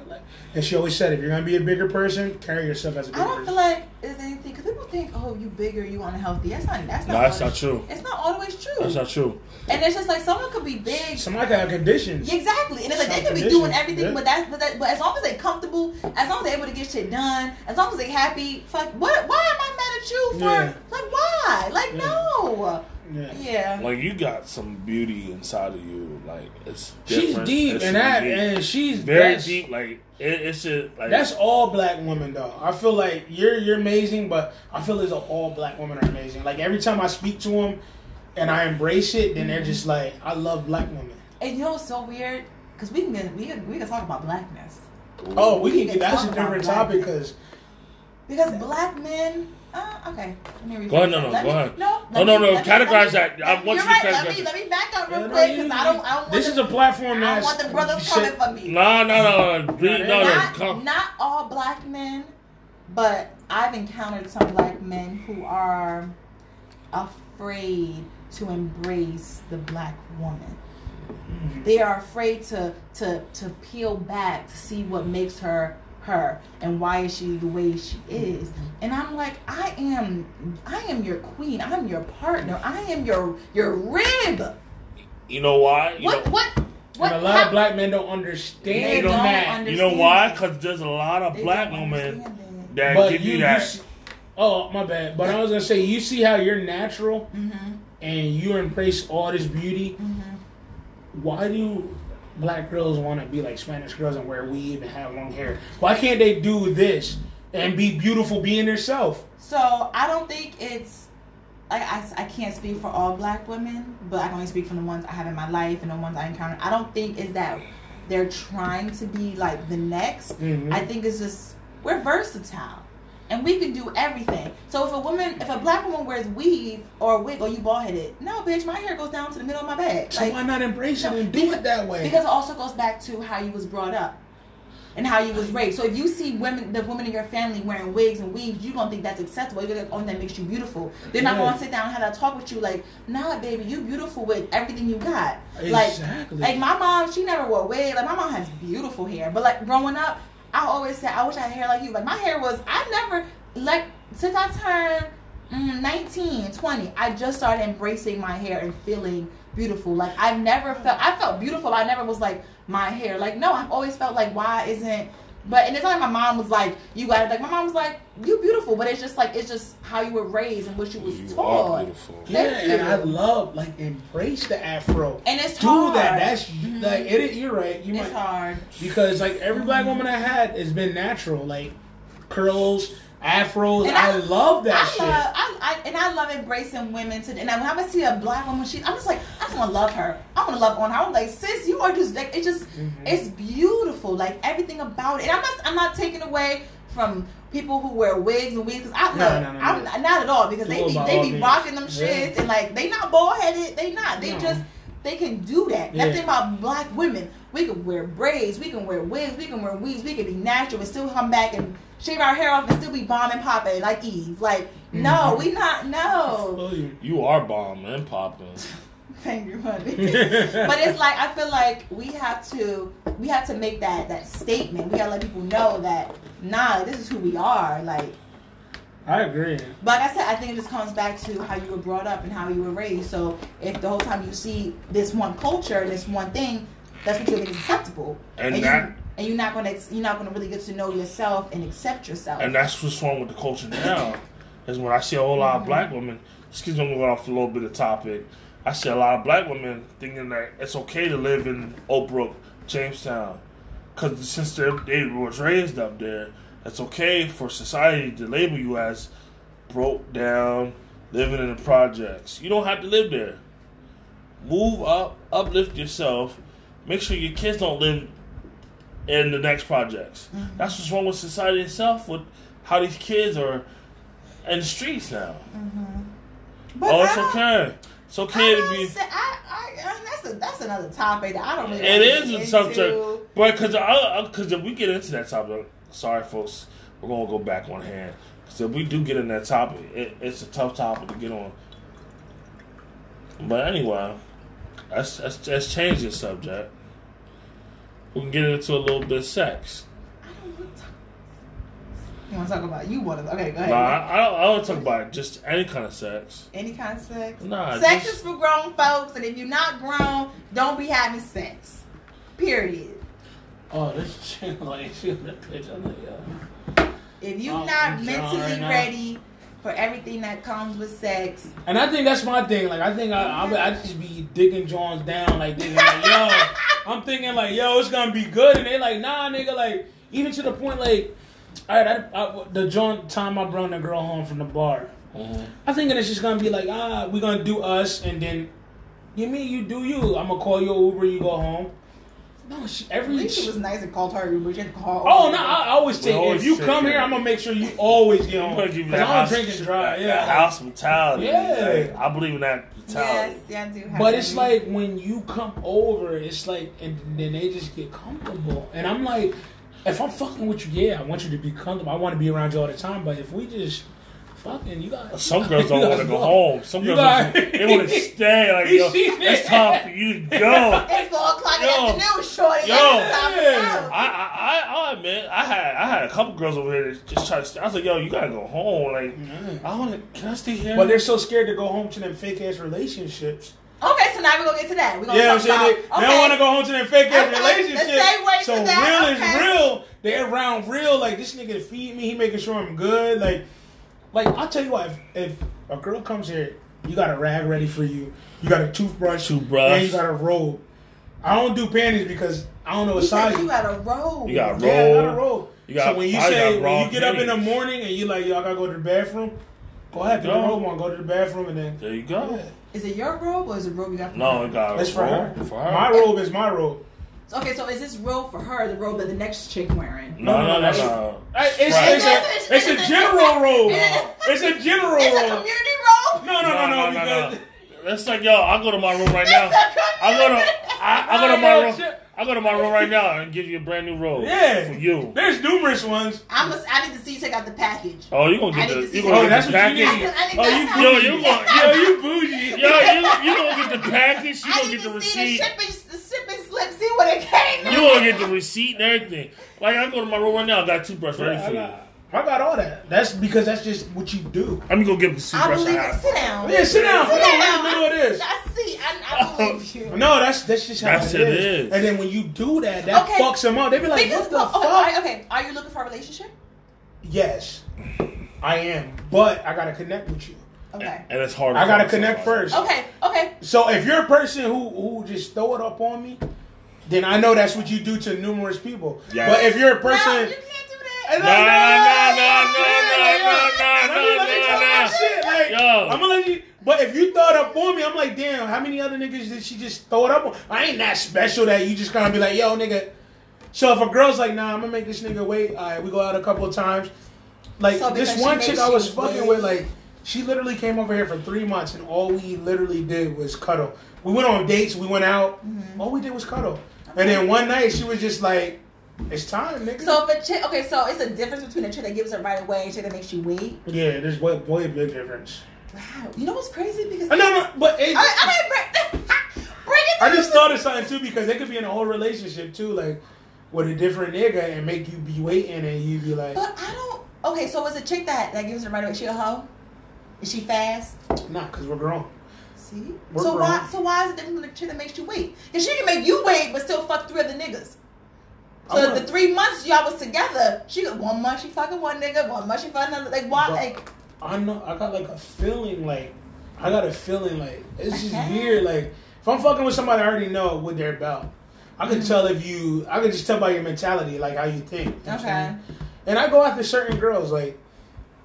and she always said, if you're gonna be a bigger person, carry yourself as a I bigger I don't person. feel like it's anything because people think, oh, you bigger, you unhealthy. That's not. That's not. No, that's always- not true. It's not always true. That's not true. and it's just like someone could be big. Somebody can have conditions. Exactly, and it's like they could be doing everything, yeah. but that's but, that, but as long as they comfortable, as long as they're able to get shit done, as long as they happy, fuck, what? Why am I mad at you for? Yeah. Like why? Like Yeah. no. Yeah. Yeah. Like you got some beauty inside of you. Like it's She's deep, It's and that, unique. and she's very deep. Like it, it's a like That's all black women though. I feel like you're you're amazing, but I feel as though all black women are amazing. Like every time I speak to them and I embrace it, then they're just like, I love black women. And you know what's so weird? Because we can get, we can, we can talk about blackness Oh, we We can can get that's a different topic because because black men. Uh, okay, let me rephrase Go ahead, no, no, Let go me- ahead. No, No, no, me- no, categorize me- that. I want you're to right. categorize Let me let me back up real Yeah, quick you- because I don't. I don't this want is the, a platform I don't want the brothers you coming for me. no, no, no, no, no, no, not, come. not all black men, but I've encountered some black men who are afraid to embrace the black woman. They are afraid to to to peel back to see what makes her her and why is she the way she is. And I'm like, I am I am your queen. I'm your partner. I am your your rib. You know why? You What know, what what and a lot how- of black men don't understand They understand don't that. under- you know why? Because there's a lot of they black women understand that but give you, you, you see, oh my bad. But I was gonna say, you see how you're natural Mhm, and you embrace all this beauty. mhm. Why do black girls want to be like Spanish girls and wear weave and have long hair? Why can't they do this and be beautiful being themselves? So I don't think it's like I, I can't speak for all black women, but I can only speak from the ones I have in my life and the ones I encounter. I don't think is that they're trying to be like the next. Mhm. I think it's just we're versatile. And we can do everything. So if a woman, if a black woman wears weave or a wig or you bald headed, no, bitch, my hair goes down to the middle of my back. So Like, why not embrace it and do because- it that way? because it also goes back to how you was brought up and how you was raised. So if you see women, the women in your family wearing wigs and weaves, you gonna think that's acceptable. You're gonna, oh, that makes you beautiful. They're not Yeah. gonna sit down and have that talk with you like, nah, baby, you beautiful with everything you got. Like, exactly. like my mom, she never wore wig. Like my mom has beautiful hair, but like growing up, I always said I wish I had hair like you. Like my hair was, I never like since I turned mm, 19, 20, I just started embracing my hair and feeling beautiful. Like I've never felt, I felt beautiful. I never was like my hair. Like no, I've always felt like why isn't. But and it's not like my mom was like you got it. Like my mom was like you beautiful, but it's just like it's just how you were raised and what you was You taught. are beautiful. yeah, Thank and. I love like embrace the afro. And it's do hard. that. That's Mhm. like it. You're right. You it's might hard. because like every black woman I had has been natural, like curls, afros. And I, I- love that I shit. love, I, I, and I love embracing women too. And when I see a black woman, she, I'm just like, I just want to love her. I want to love on her. I'm like, sis, you are just like, it's just, Mhm. it's beautiful. Like everything about it. And I'm not, I'm not taking away from people who wear wigs and wigs. I No, love, no, no, I'm no. not, not at all because they be, they be rocking them Yeah. shits and like they not bald headed. They not. They No. just. They can do that. Yeah. That's thing about black women. We can wear braids, we can wear wigs, we can wear weaves, we can be natural and still come back and shave our hair off and still be bomb and popping like Eve. Like, no, Mhm. we not, no. Feel you. You are bomb and popping. (laughs) Thank you, honey. (laughs) but it's like I feel like we have to we have to make that that statement. We gotta let people know that nah, this is who we are. Like I agree. but like I said, I think it just comes back to how you were brought up and how you were raised. So if the whole time you see this one culture, this one thing, that's what you think is acceptable. And you, that- and you're not gonna you're not gonna really get to know yourself and accept yourself. And that's what's wrong with the culture now. Is when I see a whole lot of mm-hmm. black women. Excuse me, I'm going off a little bit of topic. I see a lot of black women thinking that it's okay to live in Oak Brook, Jamestown, because since they're, they was raised up there, it's okay for society to label you as broke down, living in the projects. You don't have to live there. Move up, uplift yourself. Make sure your kids don't live in the next projects. Mm-hmm. That's what's wrong with society itself. With how these kids are in the streets now. Mm-hmm. Oh, but oh, it's okay. It's okay to be. say- I, I, that's a that's another topic that I don't really. It is a subject, but because because if we get into that topic, sorry folks, we're gonna go back on hand. Because if we do get in that topic, it, it's a tough topic to get on. But anyway, let's, let's, let's change the subject. We can get into a little bit of sex. I don't want to talk. You want to talk about? You want to? Okay, go ahead. Nah, I, I, don't, I don't talk about just any kind of sex. Any kind of sex? Nah, sex just- is for grown folks, and if you're not grown, don't be having sex. Period. Oh, this (laughs) shit like she on that bitch. I'm like, yo. If you're Oh, not I'm mentally nah. ready for everything that comes with sex, And I think that's my thing. Like, I think I, I, I just be digging Johns down, like, thinking, like, yo, (laughs) I'm thinking, like, yo, it's gonna be good. And they like, nah, nigga, like, even to the point, like, all right, I, I, the John time I brought the girl home from the bar. Mhm. I thinking it's just gonna be like, ah, we're gonna do us, and then you mean you do you. I'm gonna call you Uber, you go home. No, she, at every. least she was nice and called her Uber. She didn't call. Oh no! I, I always take. always if you come it. here, I'm gonna make sure you always get I'm home. gonna give you Cause that I'm house, drinking dry. that Yeah, house mentality. Yeah. Like, I believe in that Yes, yeah, I do. Have But it's that. like when you come over, it's like, and then they just get comfortable. And I'm like, if I'm fucking with you, yeah, I want you to be comfortable. I want to be around you all the time. But if we just fucking, you got Some girls don't want to go (laughs) home. Some girls got- don't- they want to (laughs) stay. Like yo, She- it's time for you to go. it's four o'clock in the Yo. afternoon, shorty. Yo. It's time to Yeah. go. I, I, I, I'll admit, I had, I had a couple girls over here that just try to. Stay. I was like, yo, you gotta go home. Like, mm-hmm. I want to. Can I stay here? But they're so scared to go home to them fake ass relationships. Okay, so now we're gonna get to that. We're gonna Yeah, I'm talk saying they, about. they don't want to go home to their fake ass Okay, let's relationships. segue to So that, real okay. is real. They're around real. Like this nigga feed me. He making sure I'm good. Like, like I'll tell you what. If, if a girl comes here, you got a rag ready for you. You got a toothbrush. Toothbrush. And you got a robe. I don't do panties because I don't know what size. you got a robe. You got a Yeah, I got a robe. robe. You got- so when you I say when you get up in the morning and you like, yo, I gotta go to the bathroom. Go ahead, put the Go. robe on. Go to the bathroom and then. There you go. Yeah. Is it your robe or is it a robe you got? For No, her? it got a That's for her. For her. My robe is my robe. So, okay, so is this robe for her? The robe that the next chick wearing? No, no, no, no. Hey, It's, Right. it's, a, it's a general (laughs) robe. It's a general It's a robe. community robe. No, no, no, no, because It's like yo, I go to my room right now. I go to I, I go to my room. I go to my room right now and give you a brand new robe. Yeah. For you. there's numerous ones. I'm a, I need to see you take out the package. Oh, you gonna get need the you gonna Oh, get that's the what you need. I need Oh, you package. Yo, you gonna Yo, yo, you bougie. yo, you you gonna get the package. You I gonna need get the to see the receipt. shipping, the shipping slip. See what it came. You gonna get the receipt and everything. Like I go to my room right now. I got a toothbrush ready I for you. I got all that. That's because that's just what you do. I'm gonna go get the I toothbrush. believe I it. have. Sit down. Yeah, sit down. Sit Sit down. down. in the middle of this. I see. I, I believe you. No, that's that's just how That's it it is. is. And then when you do that, that Okay. fucks them up. They be like, Because, "What the oh, fuck?" are- okay, are you looking for a relationship? Yes, I am, but I gotta connect with you. Okay. And it's hard. I gotta connect first. Okay. Okay. So if you're a person who who just throw it up on me, then I know that's what you do to numerous people. Yeah. But if you're a No, person, you can't do Hey, that. No, no, no, no, no, no, Let me let me no, talk no, my no. shit. Like, Yo. I'm gonna let you. But if you throw it up on me, I'm like, damn. How many other niggas did she just throw it up on? I ain't that special that you just gonna be like, yo, nigga. So if a girl's like, nah, I'm gonna make this nigga wait. All right, we go out a couple of times. Like So this one chick I was fucking wait. with, like, she literally came over here for three months, and all we literally did was cuddle. We went on dates. We went out. Mm-hmm. All we did was cuddle. And then one night she was just like, "It's time, nigga." So if a chick, okay, so it's a difference between a chick that gives it right away and a chick that makes you wait. yeah, there's way, way big difference. Wow. You know what's crazy? Because No, no, but it, I, I didn't bring, bring it. I just thought of something too because they could be in a whole relationship too, like with a different nigga and make you be waiting and you be like, But I don't. Okay, so it's a chick that that gives it right away. She a hoe? Is she fast? nah, because we're grown. See. We're so why? So why is it different from the chick that makes you wait? Because she can make you wait, but still fuck three other niggas. So the three months y'all was together, she got one month she fucking one nigga, one month she fucking another. Like why? Like I know I got like a feeling like I got a feeling like it's just Okay. weird. Like if I'm fucking with somebody, I already know what they're about. I can mm-hmm. tell if you. I can just tell by your mentality, like how you think. you Okay. And I go after certain girls. Like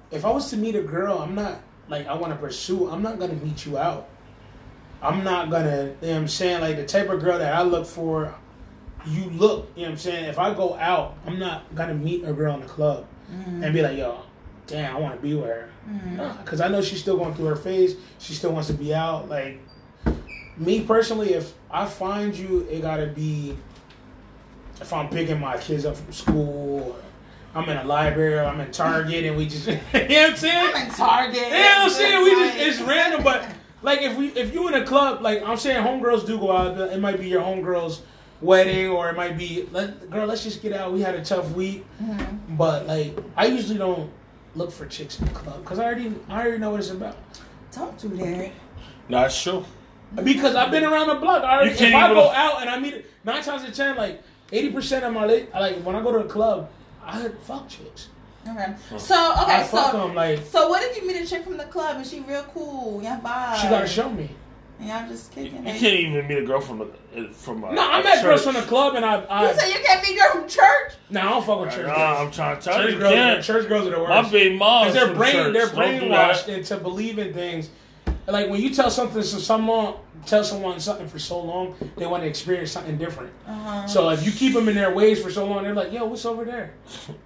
if I was to meet a girl, I'm not like I want to pursue. I'm not gonna meet you out. I'm not gonna. You know what I'm saying? Like the type of girl that I look for. You look. You know what I'm saying? If I go out, I'm not gonna meet a girl in the club mm-hmm. and be like, yo, damn, I want to be with her. Mm-hmm. Because I know she's still going through her phase. She still wants to be out. Like, me personally, if I find you, it got to be if I'm picking my kids up from school, I'm in a library, or I'm in Target, and we just, (laughs) you know what I'm saying? I'm in Target. You know what I'm saying? We just, it's random, but like if we if you in a club, like I'm saying, homegirls do go out. It might be your homegirl's wedding, or it might be, let, girl, let's just get out. We had a tough week, Mm-hmm. but like I usually don't look for chicks in the club because I already I already know what it's about. Don't do that. That's true. Because I've been around the block. I already, if I even- go out and I meet nine times out of ten, like eighty percent of my like when I go to a club, I fuck chicks. Okay. So okay, I so them like so what if you meet a chick from the club and she real cool, y'all vibe? she gotta show me. And y'all just You, kicking you it. can't even meet a girl from a eh, from a. No, I a met girls from the club and I. You I say you can't meet a girl from church? nah, I don't fuck with church. Nah, girls. I'm trying to tell Church you, you girls, are, church girls are the worst. My big mom. Because they're brain, they're brainwashed into believing things. Like when you tell something to someone, tell someone something for so long, they want to experience something different. Uh-huh. So if you keep them in their ways for so long, they're like, "Yo, what's over there?"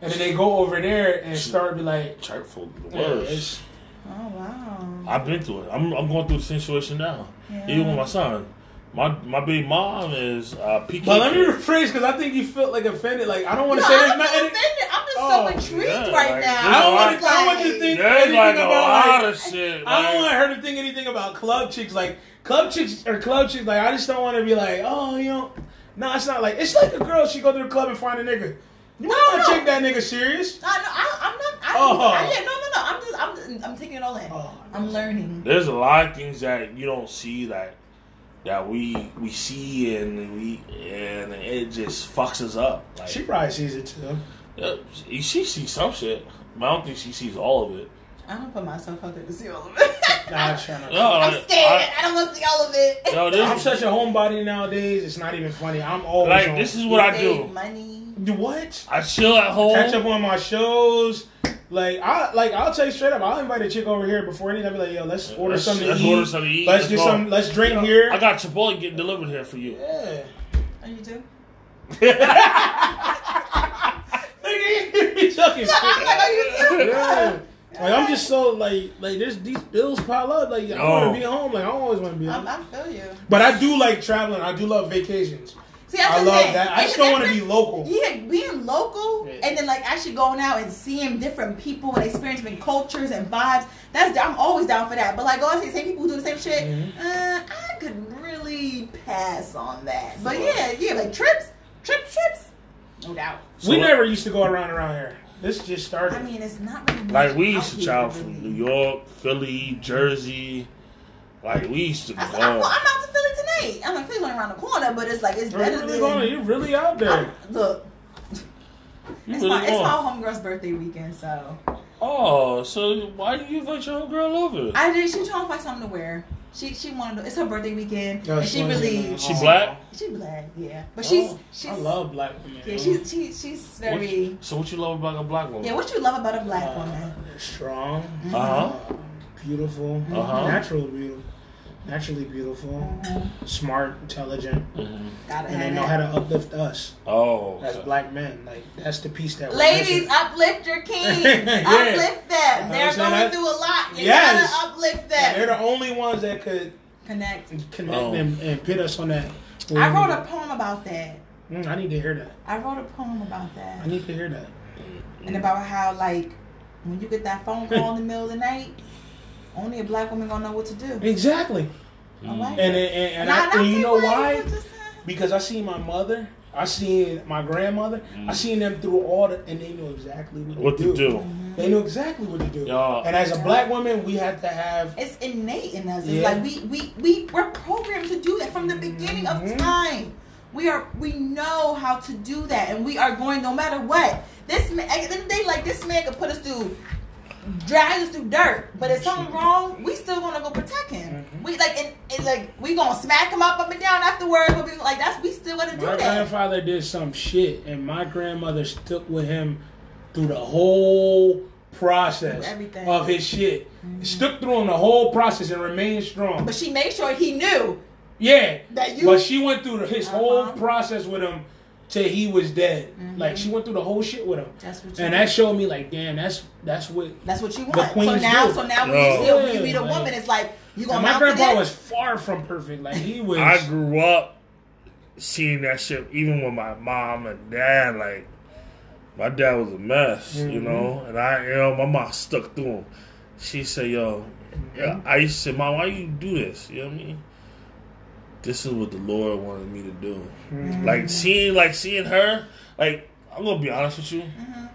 And then they go over there and start be like, do that. Church folk, the yeah, worst. Oh wow. I've been through it. I'm, I'm going through the situation now. Yeah. Even with my son. My my big mom is uh, PK. But let me rephrase because I think you felt like offended. Like I don't want No, to say I'm not nothing. offended. I'm just Oh, so intrigued yeah, right like, now. I don't want It's to. I don't want you to think There's anything like a about lot like, of shit. I don't want her to think anything about club chicks. Like club chicks or club chicks. Like I just don't want to be like, oh, you know, no, it's not like it's like a girl. She go to the club and find a nigga. You No, want to no. take that nigga serious? I, no, I, I'm not. I, Oh. I, yeah, no, no, no. I'm just. I'm. I'm taking it all in. Oh, I'm learning. There's a lot of things that you don't see that that we we see and we and it just fucks us up. Like She probably sees it too. yeah, she, she sees some shit, but I don't think she sees all of it. I don't put myself out there to see all of it. Nah, I'm trying to. No, I'm scared. I- I, don't want to see all of it. Yo, this- I'm such a homebody nowadays. It's not even funny. I'm always Like on. this is what I Save do. Money. Do what? I chill at home. Catch up on my shows. Like I like I'll tell you straight up. I'll invite a chick over here before anything. I'll be like, yo, let's order Let's- something let's to eat. order something to eat. Let's Let's do go. some. Let's drink here. I got Chipotle getting delivered here for you. yeah. Are you too? (laughs) Nigga, you (laughs) I'm like, are you? Yeah. Like I'm just so like like there's these bills pile up. Like I want Oh. to be at home. Like I always want to be I'm, home. I feel you. But I do like traveling. I do love vacations. See, that's I the love thing. that. I It's just don't want to be local. Yeah, being local Yeah. and then like actually going out and seeing different people and experiencing cultures and vibes. That's I'm always down for that. But like going to the same people who do the same shit, Mhm. uh, I could really pass on that. But yeah, yeah, like trips, trip trips, no doubt. So- we never used to go around around here. This just started. I mean, it's not really Like we used to travel from New York, Philly, Jersey. Like we used to I said, go. I'm, I'm out to Philly tonight. I'm like Philly's only around the corner, but it's like it's You're better really than. going. You're really out there. I'm- look, You it's really my it's my homegirl's birthday weekend, so Oh, so why do you invite your girl over? I did. She trying to find something to wear. She she wanted. To, it's her birthday weekend, No, and she wanted really know. She Oh. black? she black, yeah. But Oh, she's she's I love black women. yeah she's she, she's What- very so what you love about a black woman? yeah. What you love about a black Uh, woman? strong, Uh huh. uh, beautiful, Uh-huh. natural beautiful, naturally beautiful, smart, intelligent, hmm and they have know how to uplift us Oh, as black men. Like that's the piece that we're Ladies, uplift your (laughs) kings. Yeah. Uplift them. You They're what I'm saying? going That- through a lot. You Yes. gotta uplift And they're the only ones that could Connect. connect Oh. them and pit us on that. I wrote a poem about that. Mm, I need to hear that. I wrote a poem about that. I need to hear that. And about how like when you get that phone call in the middle of the night, only a black woman gonna know what to do. Exactly. I like And it. and, and, Nah, I, and you know why? but just, Because I seen my mother, I seen my grandmother, I seen them through all the, and they know exactly what, What to to do? They know exactly what to do. Yeah. And as a black woman, we have to have. It's innate in us. It's Yeah. like we we we we're programmed to do that from the beginning of Mhm. time. We are we know how to do that, and we are going no matter what. This man, at the end of the day, like this man could put us through, drag us through dirt. But if something wrong, we still gonna go protect him. Mhm. We like and, and like we gonna smack him up up and down afterwards. But we like that's we still gonna do that. My grandfather did some shit, and my grandmother stuck with him through the whole process everything. of his shit. Stuck through him the whole process and remained strong. But she made sure he knew Yeah, that you. but she went through his whole Uh-huh. process with him till he was dead. Mhm. Like she went through the whole shit with him, that's what you. and that showed me like, damn, that's that's what. that's what you the want. So now, do. so now when Yo. you see when you meet a woman, it's like you gonna my mount grandpa was far from perfect. Like he was. I grew up seeing that shit, even with my mom and dad. Like, my dad was a mess, you Mhm. know, and I, you know, my mom stuck through him. She said, "Yo, Yeah, I used to say, Mom, why you do this? You know what I mean? This is what the Lord wanted me to do. Mm-hmm. Like seeing, like seeing her. Like I'm gonna be honest with you. Mhm.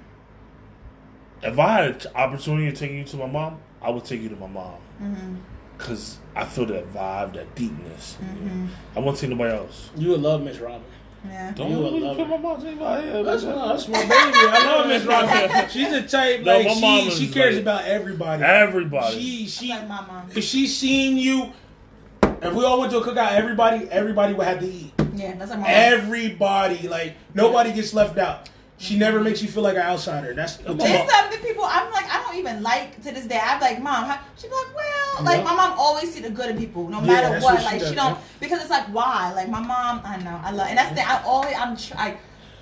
If I had an opportunity to take you to my mom, I would take you to my mom. Mhm. Cause I feel that vibe, that deepness. Mhm. I won't see nobody else. You would love Miss Robin. Yeah. Don't You would really love put her. my mom to anybody. Yeah, That's, that's that's my baby. I love (laughs) Miss Robin. She's the type No, like my she mom she cares like- about everybody. everybody. She It's she like my mom. if she seen you, if we all went to a cookout, everybody everybody would have to eat. Yeah, that's like my mom. Everybody like nobody gets left out. She never makes you feel like an outsider. That's There's some people I'm like I don't even like to this day. I'm like, mom, how? she'd be like, well, like Yeah. my mom always see the good in people, no matter that's what. what she like she does, don't yeah. because it's like why? Like my mom, I know, I love, and that's the thing. I always I'm tr- I,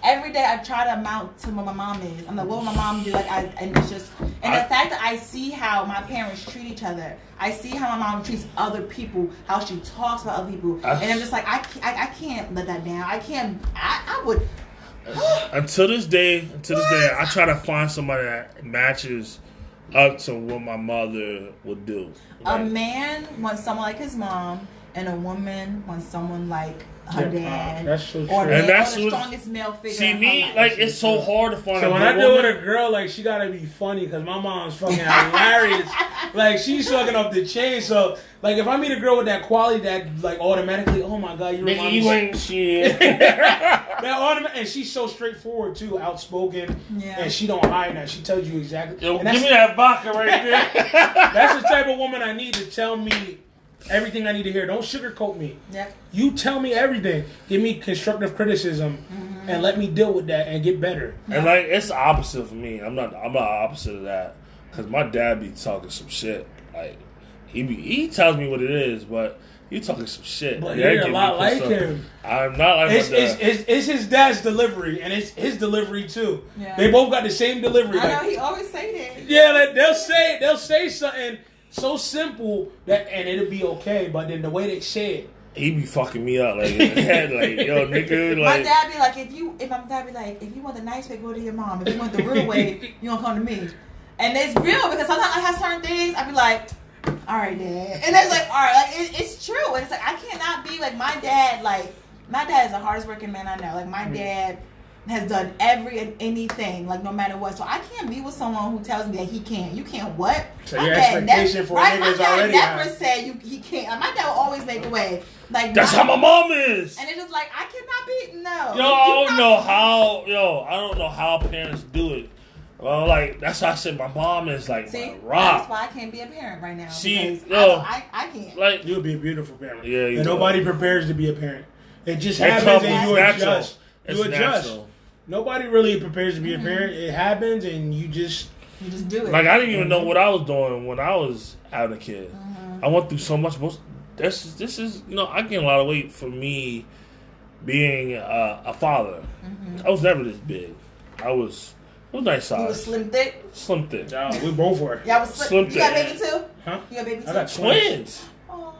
every day I try to amount to what my mom is. I'm like, what would my mom do? Like I and it's just and I- the fact that I see how my parents treat each other. I see how my mom treats other people, how she talks about other people, I- and I'm just like, I, I, I can't let that down. I can't. I, I would. (sighs) Until this day, until this day, I try to find somebody that matches up to what my mother would do. A man wants someone like his mom, and a woman wants someone like her Yeah, dad. that's so true. the, And that's or the what- strongest male figure. See in me, life. like it's so hard to find. So a when good I deal with a girl, like she gotta be funny because my mom's fucking hilarious. (laughs) like she's fucking off the chain. So like if I meet a girl with that quality, that like automatically, oh my god, you Nigga, remind you me. ain't shit. (laughs) That (laughs) automa- and she's so straightforward too, outspoken, Yeah. and she don't hide that. She tells you exactly. Yo, give me that vodka right there. that's the type of woman I need to tell me everything I need to hear. Don't sugarcoat me. Yep. You tell me everything. Give me constructive criticism, Mm-hmm. and let me deal with that and get better. and like it's the opposite for me. I'm not. I'm not opposite of that because my dad be talking some shit. Like he be, he tells me what it is, but he talking some shit. But That you're a lot like pissed off. him. I'm not like It's, my it's, it's, it's his dad's delivery, and it's his delivery too. Yeah. They both got the same delivery. I like- know he always say that. yeah, like, they'll say they'll say something so simple that, and it'll be okay. But then the way they say it, he be fucking me up like, in the head, like yo (laughs) nigga My like dad be like, if you, if my dad be like, if you want the nice way, go to your mom. If you want the real way, you gonna come to me. And it's real because sometimes I have certain things. I be like, all right, dad, and it's like, all right, like it, it's true. And it's like I cannot be like my dad. Like my dad is the hardest working man I know. Like my mm. dad has done every and anything, like no matter what. So I can't be with someone who tells me that he can't. You can't what? So My your dad expectation never- for a right? nigga My is dad already never high. said you he can't. My dad will always make a way. Like that's my- how my mom is. and it's just like I cannot be no. Yo, I don't not- know how. Yo, I don't know how parents do it. Well, like that's why I said my mom is like See, my that's why I can't be a parent right now. See, because yo. I, I, I can't. Like you'll be a beautiful parent. Yeah, you and will. nobody prepares to be a parent. It just it happens, and you natural. adjust. It's You adjust. natural. Nobody really prepares to be Mm-hmm. a parent. It happens, and you just you just do it. Like I didn't even know what I was doing when I was having a kid. Mm-hmm. I went through so much. Most this this is you know I gained a lot of weight for me being uh, a father. Mm-hmm. I was never this big. I was it was nice size. you was slim thick. slim thick, uh, we both were. Y'all was Slim slim. you got baby too. Huh? You got baby too. I got twins. Aw.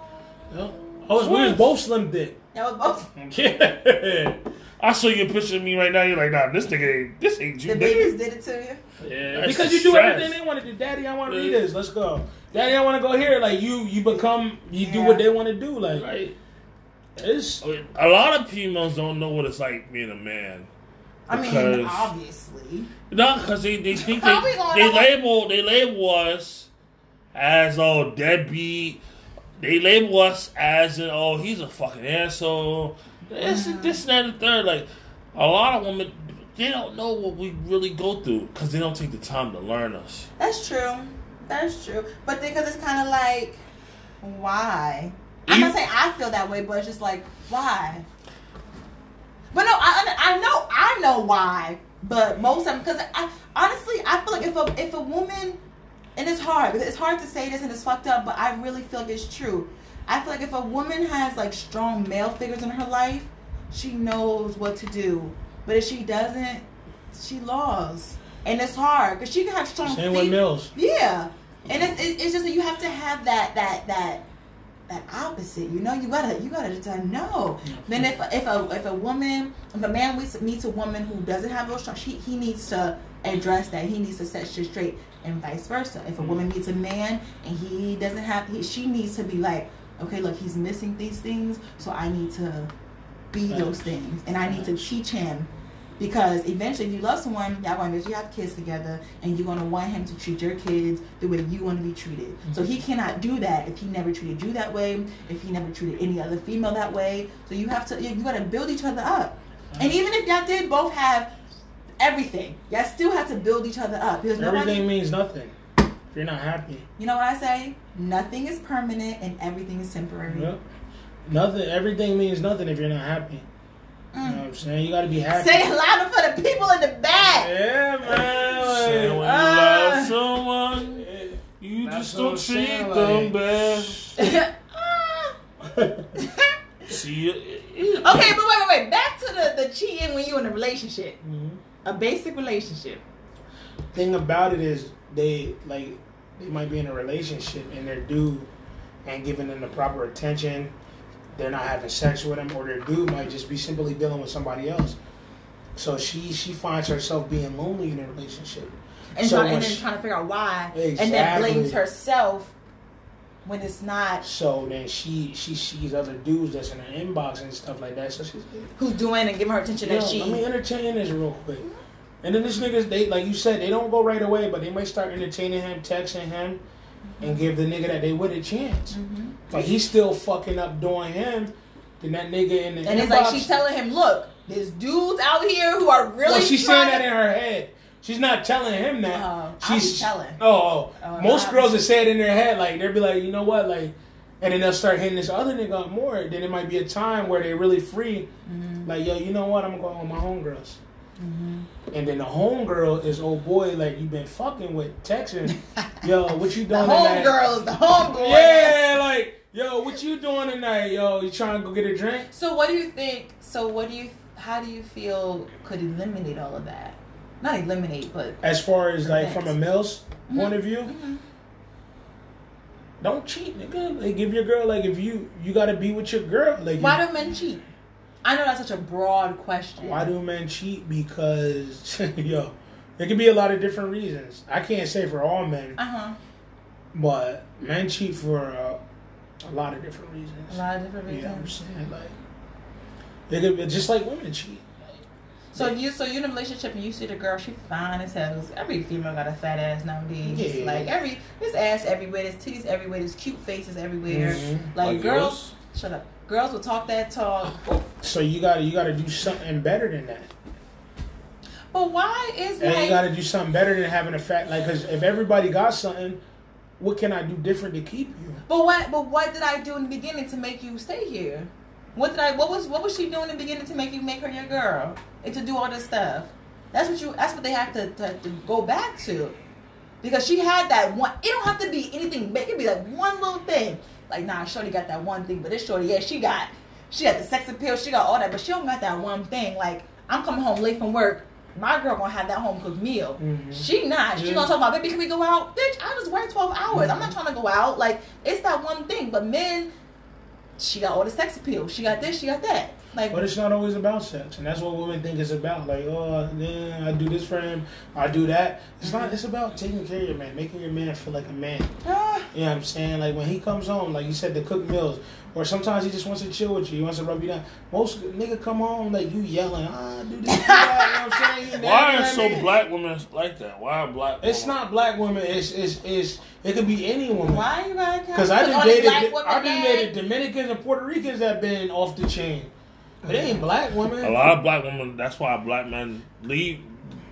Yeah. I was, we was both slim thick. Y'all was both. (laughs) Yeah. I show you a picture of me right now. You're like, nah, this nigga ain't this ain't you. The nigga. babies did it to you. Yeah, That's because you do stress. everything they want to do. Daddy, I want to do this. Let's go. Daddy, I want to go here. Like you, you become, you do what they want to do. Like Right. it's oh, A lot of females don't know what it's like being a man. I mean, obviously. No, because they, they think they, they label they label us as oh deadbeat. They label us as in, oh he's a fucking asshole. This Mm-hmm. this and that and the third. Like a lot of women, they don't know what we really go through because they don't take the time to learn us. That's true. That's true. But because it's kind of like, why? I'm not saying I feel that way, but it's just like, why? But no, I I know I know why. But most of them, because I honestly I feel like if a if a woman, and it's hard because it's hard to say this and it's fucked up, but I really feel like it's true. I feel like if a woman has like strong male figures in her life, she knows what to do. But if she doesn't, she lost. And it's hard because she can have strong. same with fe- Mills. yeah, and it's it's just that you have to have that that that that opposite. You know, you gotta you gotta just know. Then if if a if a woman if a man meets meets a woman who doesn't have those strong, she he needs to address that. He needs to set shit straight and vice versa. If a Mm-hmm. woman meets a man and he doesn't have, he, she needs to be like, okay, look, he's missing these things, so I need to be those things, and I need to teach him. Because eventually, if you love someone, y'all gonna eventually have kids together, and you're gonna want him to treat your kids the way you want to be treated. So he cannot do that if he never treated you that way, if he never treated any other female that way. So you have to, you gotta build each other up. And even if y'all did both have everything, y'all still have to build each other up. Because nobody, Everything means nothing if you're not happy. you know what I say? Nothing is permanent and everything is temporary. Yep. Nothing. Everything means nothing if you're not happy. You know what I'm saying? You got to be happy. Mm. Say it louder for the people in the back. Yeah, man. Say when like- you Ah. love someone, you just don't I'm treat saying, them bad. (laughs) okay, See, it, but wait, wait, wait. Back to the, the cheating when you're in a relationship. Mhm. A basic relationship. Thing about it is they like they might be in a relationship and their dude ain't giving them the proper attention. They're not having sex with them, or their dude might just be simply dealing with somebody else. So she she finds herself being lonely in a relationship. And, So try, and then she- trying to figure out why. And then blames herself when it's not So then she she sees other dudes that's in her inbox and stuff like that. So she's who's doing and giving her attention Yo, that she. let me entertain this real quick. And then this niggas, they like you said, they don't go right away, but they might start entertaining him, texting him, and give the nigga that they with a chance. Mhm. But he's still fucking up doing him. Then that nigga in the And it's like she's telling him, look, there's dudes out here who are really well, she's saying that in her head. She's not telling him that. Be she's telling. Oh, oh. Oh, most girls that say it in their head, like they'll be like, you know what, like, and then they'll start hitting this other nigga up more. Then it might be a time where they're really free. Mm-hmm. Like, yo, you know what? I'm gonna go out with my homegirls. And then the homegirl is old boy like you been fucking with texting. (laughs) Yo, what you doing tonight? homegirl is the homeboy. Yeah, like yo, what you doing tonight? Yo, you trying to go get a drink? So what do you think? So what do you? How do you feel could eliminate all of that? Not eliminate, but As far as like from a male's Mm-hmm. point of view, don't cheat, nigga. Like give your girl like if you you gotta be with your girl. Like why do men cheat? I know that's such a broad question. why do men cheat? Because (laughs) yo, there could be a lot of different reasons. I can't say for all men, Uh huh. but men cheat for uh, a lot of different reasons. A lot of different You know what I'm reasons. saying? Like, they could be just like women cheat. So if you so you in a relationship and you see the girl, she fine as hell. Every female got a fat ass nowadays. Yeah. Like every there's ass everywhere, there's titties everywhere, there's cute faces everywhere. Mhm. Like, Like girls, shut up. Girls will talk that talk. So you gotta you gotta do something better than that. But why is And you gotta do something better than having a fat like because if everybody got something, what can I do different to keep you? But what? But what did I do in the beginning to make you stay here? What did I? What was? What was she doing in the beginning to make you make her your girl and to do all this stuff? That's what you. That's what they have to, to, to go back to, because she had that one. It don't have to be anything big. It could be like one little thing. Like nah, Shorty got that one thing, but this Shorty, yeah, she got, she got the sex appeal, she got all that, but she don't got that one thing. Like I'm coming home late from work. My girl gonna have that home cooked meal. Mhm. She not. She gonna talk about, baby, can we go out? Bitch, I just work 12 hours. I'm not trying to go out. Like, it's that one thing. But men, she got all the sex appeal. She got this, she got that. Like, But it's not always about sex, and that's what women think it's about. Like, oh, yeah, I do this for him, I do that. It's not. It's about taking care of your man, making your man feel like a man. ah, You know what I'm saying? Like when he comes home, like you said, to cook meals, or sometimes he just wants to chill with you. He wants to rub you down. Most nigga come home like you yelling, ah, do this, that. You know what I'm saying? Why nagging are that so man. black women like that? Why are black? It's not black women. It's it's it's it could be any woman. why you gotta Because I done only dated, black women I done nag? dated Dominicans and Puerto Ricans that been off the chain. But they ain't black women. A lot of black women. That's why black men leave.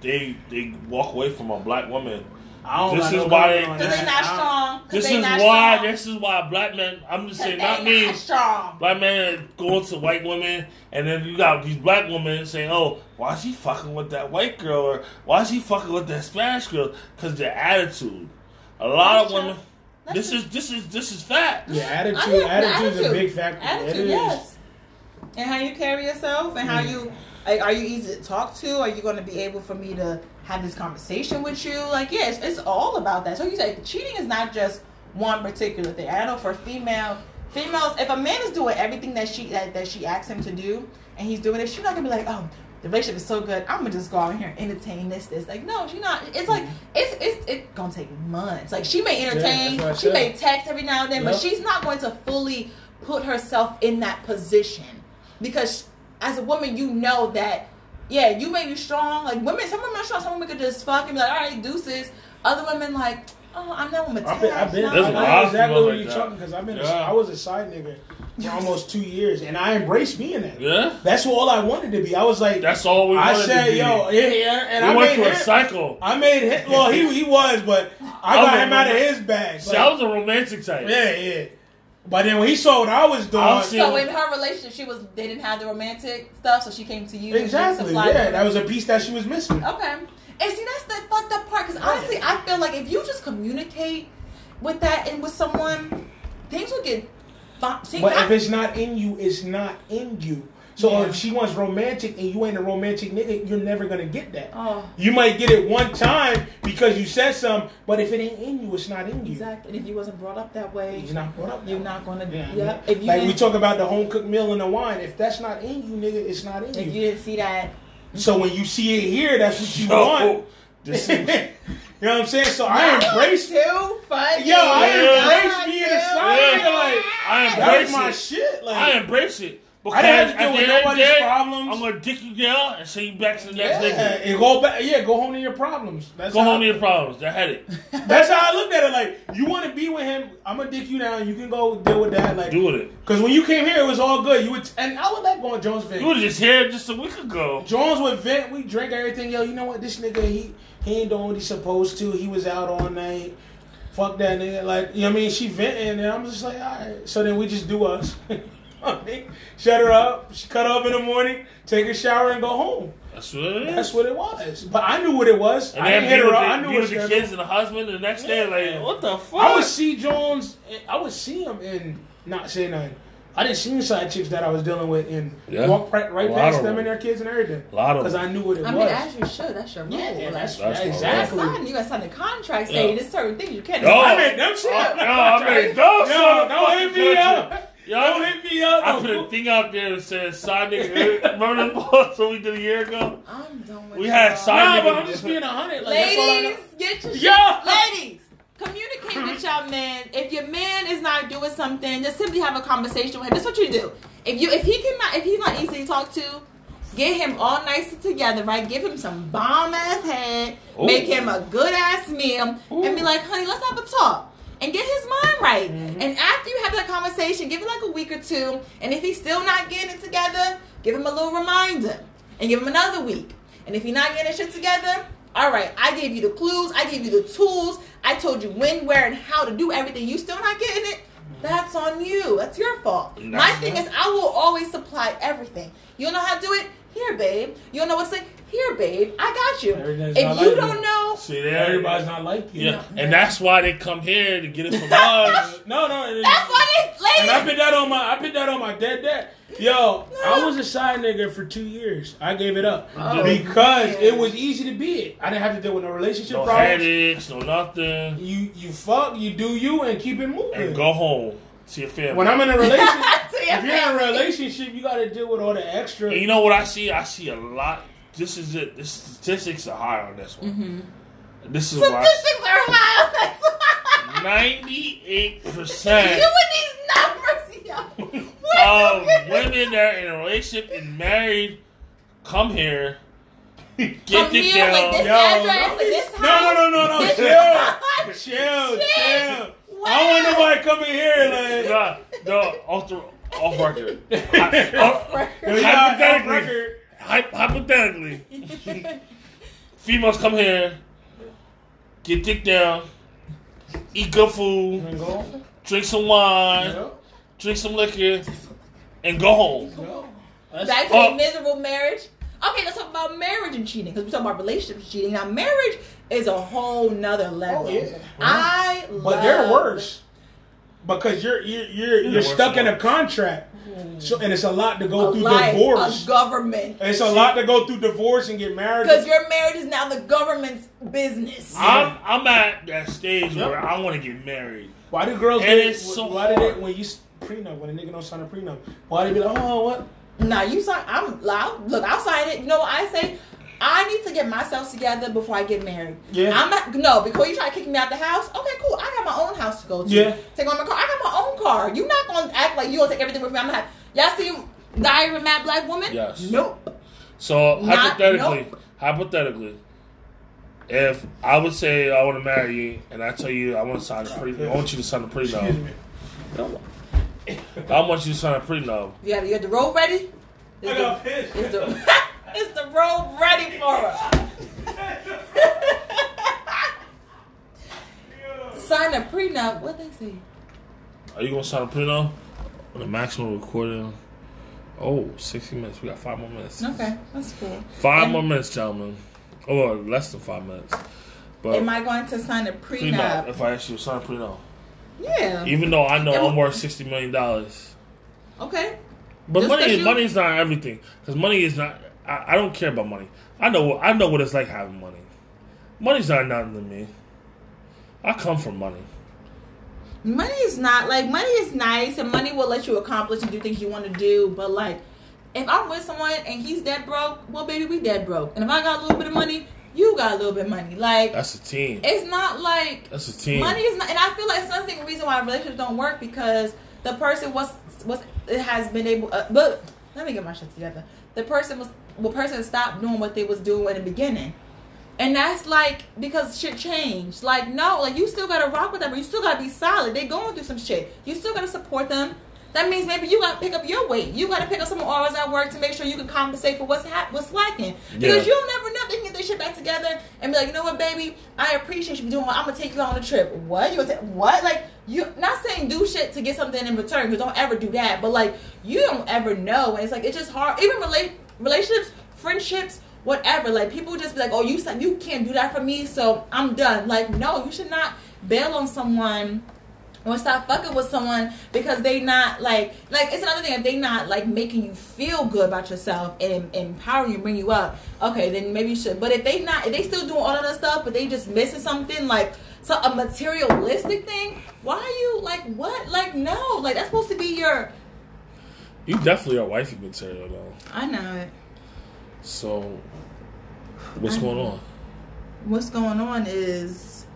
They they walk away from a black woman. I don't This is no why comment they- on Cause that. they not I don't- strong. This is not why. strong. This is why black men. I'm just saying, not me. not strong. Black men going to white women, and then you got these black women saying, "Oh, why is he fucking with that white girl, or why is he fucking with that Spanish girl?" Because their attitude. A lot That's of women. true. This is this is this is fact. Yeah, attitude. I get- attitude is a big factor. Attitude, it is. yes. And how you carry yourself, and how Mm. you like, are you easy to talk to? Are you going to be able for me to have this conversation with you? Like, yeah, it's, it's all about that. So you say cheating is not just one particular thing. I know for female females, if a man is doing everything that she that, that she asks him to do, and he's doing it, she's not gonna be like, oh, the relationship is so good. I'm gonna just go out here and entertain this, this. Like, no, she's not. It's like it's it's it's gonna take months. Like, she may entertain, I she said. may text every now and then, but she's not going to fully put herself in that position because as a woman, you know that. Yeah, you may be strong. Like women, some women are strong. Some women could just fuck and be like, "All right, deuces." Other women like, "Oh, I'm not woman." I've been, I've been, There's I a know lot exactly what like you're that. talking because I've been, Yeah. I was a side nigga for almost two years, and I embraced being that. Yeah, That's all I wanted to be. I was like, that's all we I wanted said, to be. I said, yo, yeah, yeah, and we I went made through a him. cycle. I made him. Well, he he was, but I I got was him out of his bag. See, I was a romantic type. yeah, yeah. But then when he saw what I was oh, doing, I'll see- So in her relationship, she was they didn't have the romantic stuff, so she came to you. exactly, yeah, that was a piece that she was missing. Okay. And see, that's the fucked up part. Because honestly, I feel like if you just communicate with that and with someone, things will get. See, But I- if it's not in you, it's not in you. So Yeah. if she wants romantic and you ain't a romantic nigga, you're never gonna get that. oh, You might get it one time because you said something, but if it ain't in you, it's not in you. exactly. And if you wasn't brought up that way, You're not brought up. you're that not gonna. way. Yeah. If you like we talk about the home cooked meal and the wine. If that's not in you, nigga, it's not in if you. you didn't see that, So when you see it here, that's what you (laughs) Yo, want. (laughs) this (laughs) you know what I'm saying? So I embrace. too funny. Yo, I Yeah. embrace being a side Yeah. nigga. Like I that's embrace my shit. Like I embrace it. Because I didn't have to deal with the end of the nobody's day, problems. I'm gonna dick you down and send you back to the next yeah, nigga. and go back. Yeah, go home to your problems. That's Go home to your problems. That had it. (laughs) That's how I looked at it. Like you want to be with him, I'm gonna dick you down. You can go deal with that. Like Do with it. because when you came here, it was all good. You would, and I would like go on Jones vent. You were just here just a week ago. Jones would vent. We drink everything. Yo, you know what? This nigga, he he ain't doing what he's supposed to. He was out all night. Fuck that nigga. Like you know what I mean? She venting, and I'm just like, all right. So then we just do us. (laughs) (laughs) I Shut her up. She cut up in the morning. Take a shower and go home. That's what it is. That's what it was. But I knew what it was. and I didn't hit her up. I knew be what with the it kids and the husband the next day. Like, what the fuck? I would see Jones. I would see him and not say nothing. I didn't see side chicks that I was dealing with and Yeah. walk right, right past them them. and their kids and everything. A lot of Because. I knew what it I was. I mean, as you should. That's your role. yeah, yeah, that's, That's my exactly. That's fine. You gotta sign a contract Yeah. there's certain things you can't do. Yo. I mean, them shit. Uh, no, I mean, don't Yo, don't hit me up. Yo, Don't hit me up. I put a thing out there that says side nigga. (laughs) Remember the post that we did a year ago? I'm done with We had y'all. side- Nah, but I'm just being a hundred. Like, that's all I know. Ladies, get your shit. Yeah. Ladies, communicate with y'all man. If your man is not doing something, just simply have a conversation with him. That's what you do. If you if he cannot if he's not easy to talk to, get him all nice and together, right? Give him some bomb ass head, Ooh. make him a good ass meal, and be like, honey, let's have a talk. And get his mind right. Mm-hmm. And after you have that conversation, give it like a week or two. And if he's still not getting it together, give him a little reminder. And give him another week. And if you're not getting shit together, all right, I gave you the clues, I gave you the tools, I told you when, where, and how to do everything. You still not getting it? That's on you. That's your fault. My thing is, I will always supply everything. You don't know how to do it? Here, babe. You don't know what to say? Here, babe. I got you. Everything's If you like don't you. know, See there? Everybody's not like you. Yeah, and that's why they come here to get it from us. (laughs) No, no. it- that's why they And I ladies. put that on my I put that on my dead dad. Yo, I was a side nigga for two years. I gave it up Oh, because man. it was easy to be it. I didn't have to deal with no relationship No problems. headaches, no nothing. You you fuck, you do you, and keep it moving. And go home to your family. When I'm in a (laughs) relationship, if you're in a relationship, you got to deal with all the extra. And you know what I see? I see a lot. This is it. The statistics are high on this one. Mm-hmm. This is why Statistics are high. on this. ninety-eight (laughs) you percent with these numbers, yo. (laughs) Where of women that are in a relationship and married come here, (laughs) get Come it here, like down. this Yo, address, no, and this house. no, no, no, no, no, chill. chill, chill. Wow. I don't want nobody coming here like. No, no, off the off record. Hy- off- Yo, you got off record. hy- hypothetically, (laughs) females come here, get dick down, eat good food, And go. drink some wine, Yeah. drink some liquor, and go home. Yeah. That's- Back to Oh. a miserable marriage. Okay, let's talk about marriage and cheating because we talk about relationships cheating. Now, marriage is a whole nother oh, level. Oh, yeah. I But love they're worse because you're you're you're, you're worse stuck in a contract, so and it's a lot to go A through life, divorce. a government. It's a lot to go through divorce and get married. Because your marriage is now the government's business. I'm I'm at that stage Yep. where I want to get married. Why do girls And get it's so Why did hard. they when you prenup when a nigga don't sign a prenup? Why they be like, oh what? Nah, you sign. I'm loud. Look, I'll sign it. You know what I say? I need to get myself together before I get married. Yeah. I'm not. No, before you try to kick me out the house. Okay, cool. I got my own house to go to. Yeah. Take on my car. I got my own car. You're not gonna act like you gonna take everything with me. I'm not. Y'all see Diary of Mad Black Woman? Yes. Nope. So Not- hypothetically, nope. hypothetically, if I would say I want to marry you, and I tell you I want to sign a pre, I want you to sign a prenup. me. I want you to sign a prenup. You got, you got the road ready? Is I the- got pissed. The, is the road ready for us? Sign a prenup. What they say? Are you gonna sign a prenup? With a maximum recording. Oh, 60 minutes. We got five more minutes. Okay, that's cool. Five And more minutes, gentlemen. Oh, or less than five minutes. But Am I going to sign a prenup. prenup? If I actually sign a prenup, Yeah. even though I know I'm worth sixty million dollars, Okay. but Just money you- is not everything. Because money is not. I, I don't care about money. I know. I know what it's like having money. Money's not nothing to me. I come from money. Money is not like money is nice and money will let you accomplish and do things you want to do. But like, if I'm with someone and he's dead broke, well, baby, we dead broke. And if I got a little bit of money, you got a little bit of money. Like, That's a team. it's not like That's a team. money is not. And I feel like it's another reason why relationships don't work because the person was was it has been able. Uh, but let me get my shit together. The person was the person stopped doing what they was doing in the beginning. And that's like because shit changed. Like no, like you still gotta rock with them, but you still gotta be solid. They going through some shit. You still gotta support them. That means maybe you gotta pick up your weight. You gotta pick up some hours at work to make sure you can compensate for what's ha- what's lacking. Because Yeah. you'll never know they can get their shit back together and be like, you know what, baby, I appreciate you doing. What I'm gonna take you on a trip. What you gonna take? What like you? Not saying do shit to get something in return. Because don't ever do that. But like you don't ever know, and it's like it's just hard. Even relate relationships, friendships whatever. Like people just be like, "Oh, you said you can't do that for me, so I'm done." Like, no, you should not bail on someone or stop fucking with someone because they not like like it's another thing if they not like making you feel good about yourself and empowering you, bring you up. Okay, then maybe you should. But if they not, if they still doing all of that stuff, but they just missing something like. So a materialistic thing? Why are you like what? Like no, like that's supposed to be your. You definitely are wifey material though. I know it. So, what's going on? What's going on is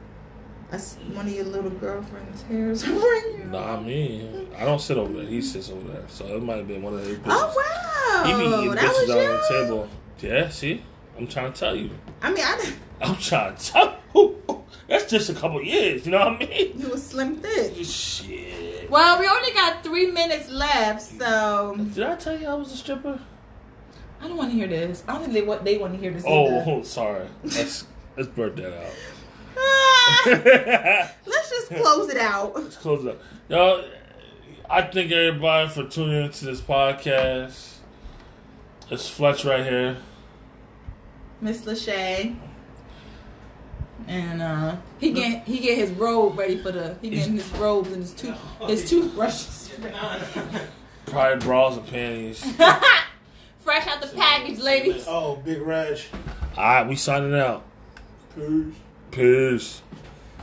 I one of your little girlfriend's hairs (laughs) you. Nah, I mean, I don't sit over there. He sits over there. So it might have been one of his bitches. Oh wow! he be eating that bitches was out on you. the table. Yeah, see? I'm trying to tell you. I mean, I (laughs) I'm trying to tell you. (laughs) That's just a couple years, you know what I mean? you was slim thick. Shit. Well, we only got three minutes left, so Did I tell you I was a stripper? I don't want to hear this. I don't think they want they want to hear this. Oh, (laughs) sorry. Let's let's blurt that out. Ah, let's (laughs) let's just close it out. Let's close it up. Y'all, I thank everybody for tuning into this podcast. It's Fletch right here. Miss Lachey. And uh, he get he get his robe ready for the he getting his robes and his tooth his toothbrushes (laughs) Pride bras and panties. (laughs) fresh out the package, ladies. Oh, Big Raj. Alright, we signing out. Peace. Peace.